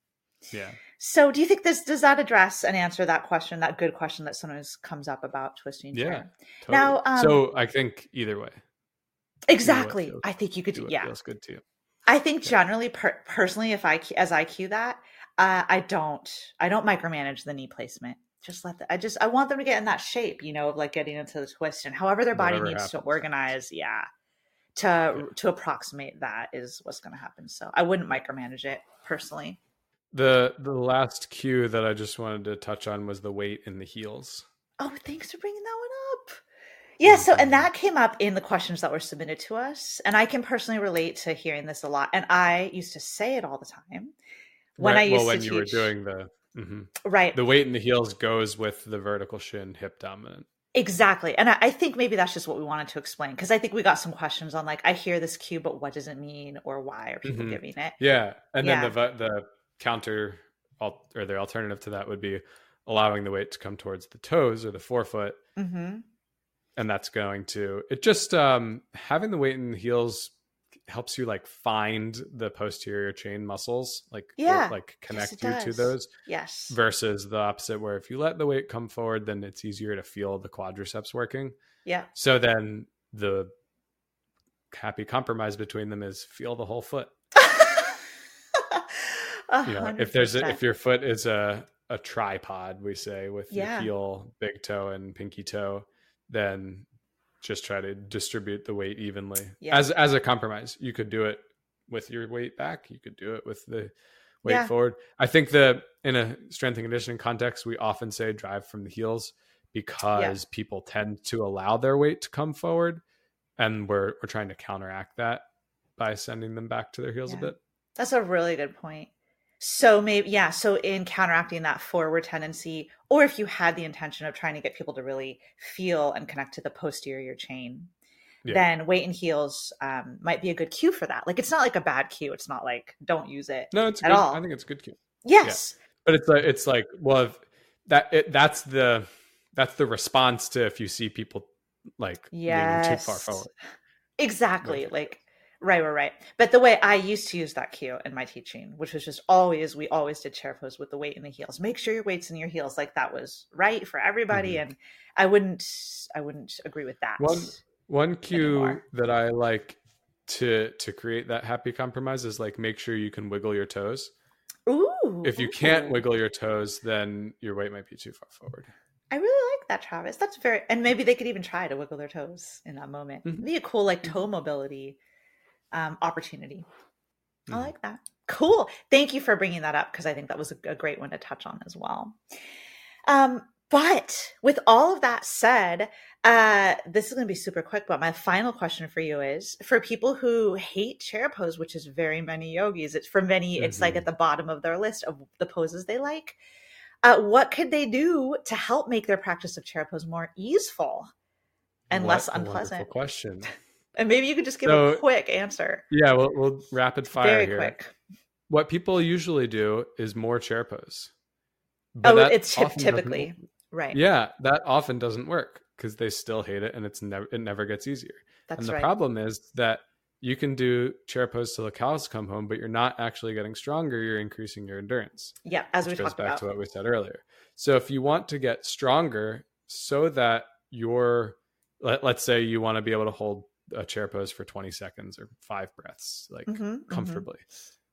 Speaker 2: Yeah.
Speaker 1: So do you think this does that address and answer that question, that good question that sometimes comes up about twisting?
Speaker 2: Yeah. Totally. Now um, So I think either way.
Speaker 1: Exactly. Feels, I think you could Do yeah.
Speaker 2: Feels good too.
Speaker 1: I think generally per- personally if I as I cue that, uh, I don't I don't micromanage the knee placement just let the, I just I want them to get in that shape, you know, of like getting into the twist and however their body Whatever needs happens. to organize. Yeah to yeah. to approximate that is what's going to happen. So I wouldn't micromanage it personally.
Speaker 2: The the last cue that I just wanted to touch on was the weight in the heels.
Speaker 1: Oh, thanks for bringing that one up. Yeah, so and that came up in the questions that were submitted to us, and I can personally relate to hearing this a lot. And I used to say it all the time
Speaker 2: when right. I used well, when to you teach. were doing the mm-hmm.
Speaker 1: right.
Speaker 2: The weight in the heels goes with the vertical shin hip dominant.
Speaker 1: Exactly. And I, I think maybe that's just what we wanted to explain because I think we got some questions on like, I hear this cue, but what does it mean or why are people mm-hmm. giving it?
Speaker 2: Yeah. And yeah. then the, the counter or the alternative to that would be allowing the weight to come towards the toes or the forefoot.
Speaker 1: Mm-hmm.
Speaker 2: And that's going to, it just, um, having the weight in the heels helps you like find the posterior chain muscles, like
Speaker 1: Yeah.
Speaker 2: like connect
Speaker 1: it
Speaker 2: you to those.
Speaker 1: Yes.
Speaker 2: Versus the opposite, where if you let the weight come forward, then it's easier to feel the quadriceps working.
Speaker 1: Yeah.
Speaker 2: So then the happy compromise between them is feel the whole foot. *laughs* You know, if there's a, if your foot is a a tripod, we say with
Speaker 1: Yeah.
Speaker 2: your heel, big toe, and pinky toe, then just try to distribute the weight evenly
Speaker 1: Yeah.
Speaker 2: as as a compromise. You could do it with your weight back. You could do it with the weight
Speaker 1: Yeah.
Speaker 2: forward. I think that in a strength and conditioning context, we often say drive from the heels because people tend to allow their weight to come forward, and we're we're trying to counteract that by sending them back to their heels
Speaker 1: Yeah.
Speaker 2: a bit.
Speaker 1: That's a really good point. So maybe yeah, so in counteracting that forward tendency, or if you had the intention of trying to get people to really feel and connect to the posterior chain,
Speaker 2: Yeah.
Speaker 1: then weight and heels um, might be a good cue for that. Like it's not like a bad cue. It's not like don't use it.
Speaker 2: No, it's
Speaker 1: at
Speaker 2: good.
Speaker 1: all.
Speaker 2: I think it's a good cue.
Speaker 1: Yes.
Speaker 2: but it's like it's like well if that it, that's the that's the response to if you see people like
Speaker 1: Yes.
Speaker 2: leaning too far forward
Speaker 1: Exactly. Like right, right, right. But the way I used to use that cue in my teaching, which was just always we always did chair pose with the weight in the heels. Make sure your weight's in your heels. Like that was right for everybody. And I wouldn't I wouldn't agree with that.
Speaker 2: One- one cue
Speaker 1: Anymore.
Speaker 2: that i like to to create that happy compromise is like make sure you can wiggle your toes
Speaker 1: Ooh.
Speaker 2: if you can't wiggle your toes then your weight might be too far forward
Speaker 1: I really like that, Travis. That's very and maybe they could even try to wiggle their toes in that moment.
Speaker 2: Mhm.
Speaker 1: Be a cool like toe mobility um opportunity. I
Speaker 2: Mhm.
Speaker 1: like that. Cool. Thank you for bringing that up because I think that was a, a great one to touch on as well. Um, but with all of that said, uh, this is going to be super quick. But my final question for you is for people who hate chair pose, which is very many yogis, it's for many, it's like at the bottom of their list of the poses they like. Uh, what could they do to help make their practice of chair pose more easeful and
Speaker 2: What
Speaker 1: less
Speaker 2: a wonderful
Speaker 1: unpleasant?
Speaker 2: question
Speaker 1: And maybe you could just give
Speaker 2: So-
Speaker 1: a quick answer.
Speaker 2: yeah we'll, we'll rapid fire
Speaker 1: Very
Speaker 2: here
Speaker 1: quick.
Speaker 2: what people usually do is more chair pose
Speaker 1: Oh, it's typ-
Speaker 2: often doesn't-
Speaker 1: typically right.
Speaker 2: yeah that often doesn't work because they still hate it and it's never it never gets easier
Speaker 1: That's
Speaker 2: and the
Speaker 1: right.
Speaker 2: problem is that you can do chair pose till the cows come home but you're not actually getting stronger you're increasing your endurance
Speaker 1: yeah, as we
Speaker 2: goes back
Speaker 1: about.
Speaker 2: to what we said earlier so if you want to get stronger so that you're let, let's say you want to be able to hold a chair pose for 20 seconds or five breaths like
Speaker 1: Mhm, mhm.
Speaker 2: comfortably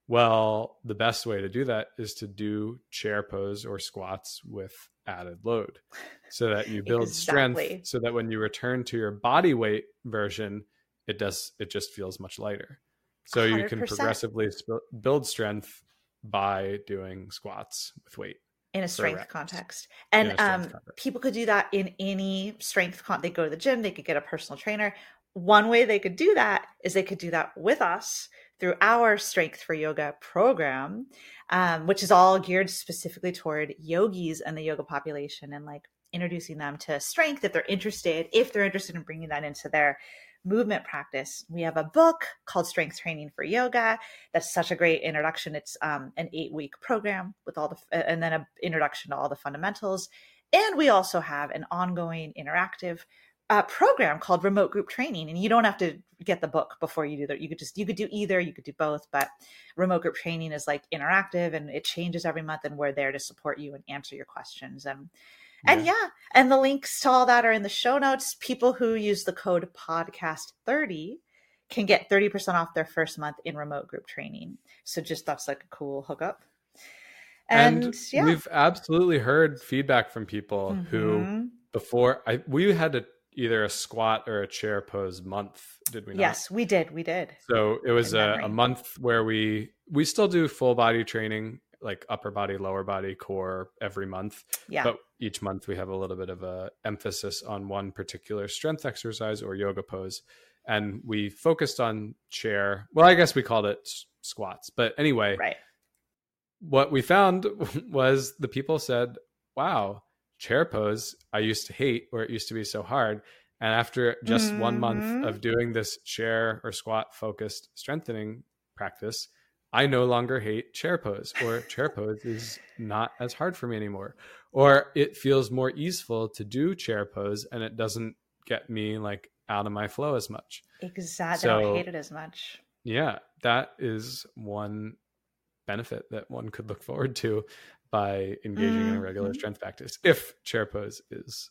Speaker 2: well the best way to do that is to do chair pose or squats with added load so that you *laughs* build
Speaker 1: Exactly.
Speaker 2: strength so that when you return to your body weight version it does it just feels much lighter so you can progressively sp- build strength by doing squats with weight
Speaker 1: in a strength
Speaker 2: reps.
Speaker 1: context. And
Speaker 2: strength
Speaker 1: um,
Speaker 2: context.
Speaker 1: people could do that in any strength con. They go to the gym, they could get a personal trainer. One way they could do that is they could do that with us through our Strength for Yoga program, um, which is all geared specifically toward yogis and the yoga population and like introducing them to strength if they're interested, if they're interested in bringing that into their movement practice. We have a book called Strength Training for Yoga. That's such a great introduction. It's um, an eight week program with all the, and then an introduction to all the fundamentals. And we also have an ongoing interactive uh, program called Remote Group Training. And you don't have to get the book before you do that. You could just, you could do either, you could do both. But Remote Group Training is like interactive and it changes every month. And we're there to support you and answer your questions. And and yeah, and the links to all that are in the show notes. People who use the code podcast30 can get 30% off their first month in remote group training. So just that's like a cool hookup. And,
Speaker 2: and,
Speaker 1: yeah.
Speaker 2: we've absolutely heard feedback from people who
Speaker 1: Mhm.
Speaker 2: before I we had a, either a squat or a chair pose month, did we not?
Speaker 1: Yes, we did. We did.
Speaker 2: So it was a, a month where we we still do full body training, like upper body, lower body, core every month.
Speaker 1: Yeah.
Speaker 2: But each month we have a little bit of a emphasis on one particular strength exercise or yoga pose, and we focused on chair. Well, I guess we called it squats, but anyway,
Speaker 1: right.
Speaker 2: what we found *laughs* was the people said, "Wow, chair pose I used to hate, or it used to be so hard." And after just one month
Speaker 1: Mhm.
Speaker 2: of doing this chair or squat focused strengthening practice, I no longer hate chair pose, or *laughs* chair pose is not as hard for me anymore, or it feels more easeful to do chair pose, and it doesn't get me like out of my flow as much.
Speaker 1: Exactly. I
Speaker 2: So-
Speaker 1: don't hate it as much.
Speaker 2: yeah, that is one benefit that one could look forward to by engaging in a regular
Speaker 1: Mhm.
Speaker 2: strength practice if chair pose is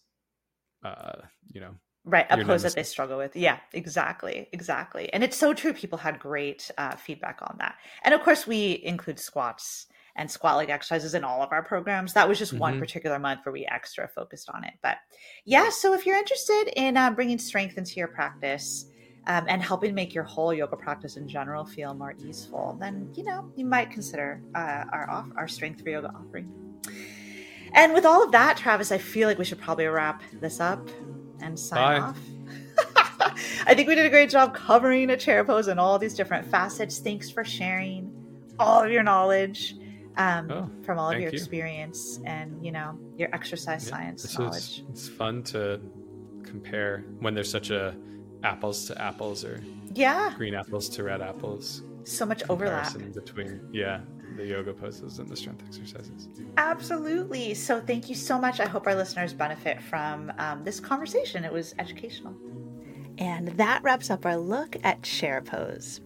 Speaker 2: uh you know
Speaker 1: Right, a pose that they struggle with. Yeah, exactly, exactly. And it's so true. People had great uh, feedback on that. And of course, we include squats and squat leg exercises in all of our programs. That was just one
Speaker 2: Mhm.
Speaker 1: particular month where we extra focused on it. But yeah, so if you're interested in uh, bringing strength into your practice um, and helping make your whole yoga practice in general feel more easeful, then you know you might consider uh, our off- our strength for yoga offering. And with all of that, Travis, I feel like we should probably wrap this up and sign
Speaker 2: Bye.
Speaker 1: off. *laughs* I think we did a great job covering a chair pose and all these different facets. Thanks for sharing all of your knowledge um,
Speaker 2: Oh,
Speaker 1: from all of your
Speaker 2: you.
Speaker 1: experience and you know your exercise
Speaker 2: Yeah,
Speaker 1: science knowledge.
Speaker 2: is it's fun to compare when there's such a apples to apples or
Speaker 1: yeah,
Speaker 2: green apples to red apples
Speaker 1: so much overlap.
Speaker 2: between yeah the yoga poses and the strength exercises
Speaker 1: Absolutely. So thank you so much. I hope our listeners benefit from um, this conversation. It was educational. And that wraps up our look at chair pose.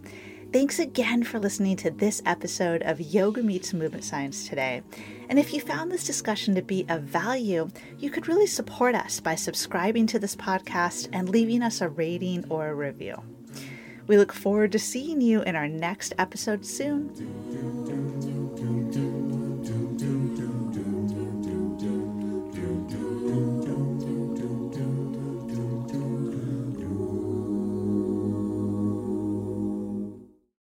Speaker 1: Thanks again for listening to this episode of Yoga Meets Movement Science today. And if you found this discussion to be of value, you could really support us by subscribing to this podcast and leaving us a rating or a review. We look forward to seeing you in our next episode soon.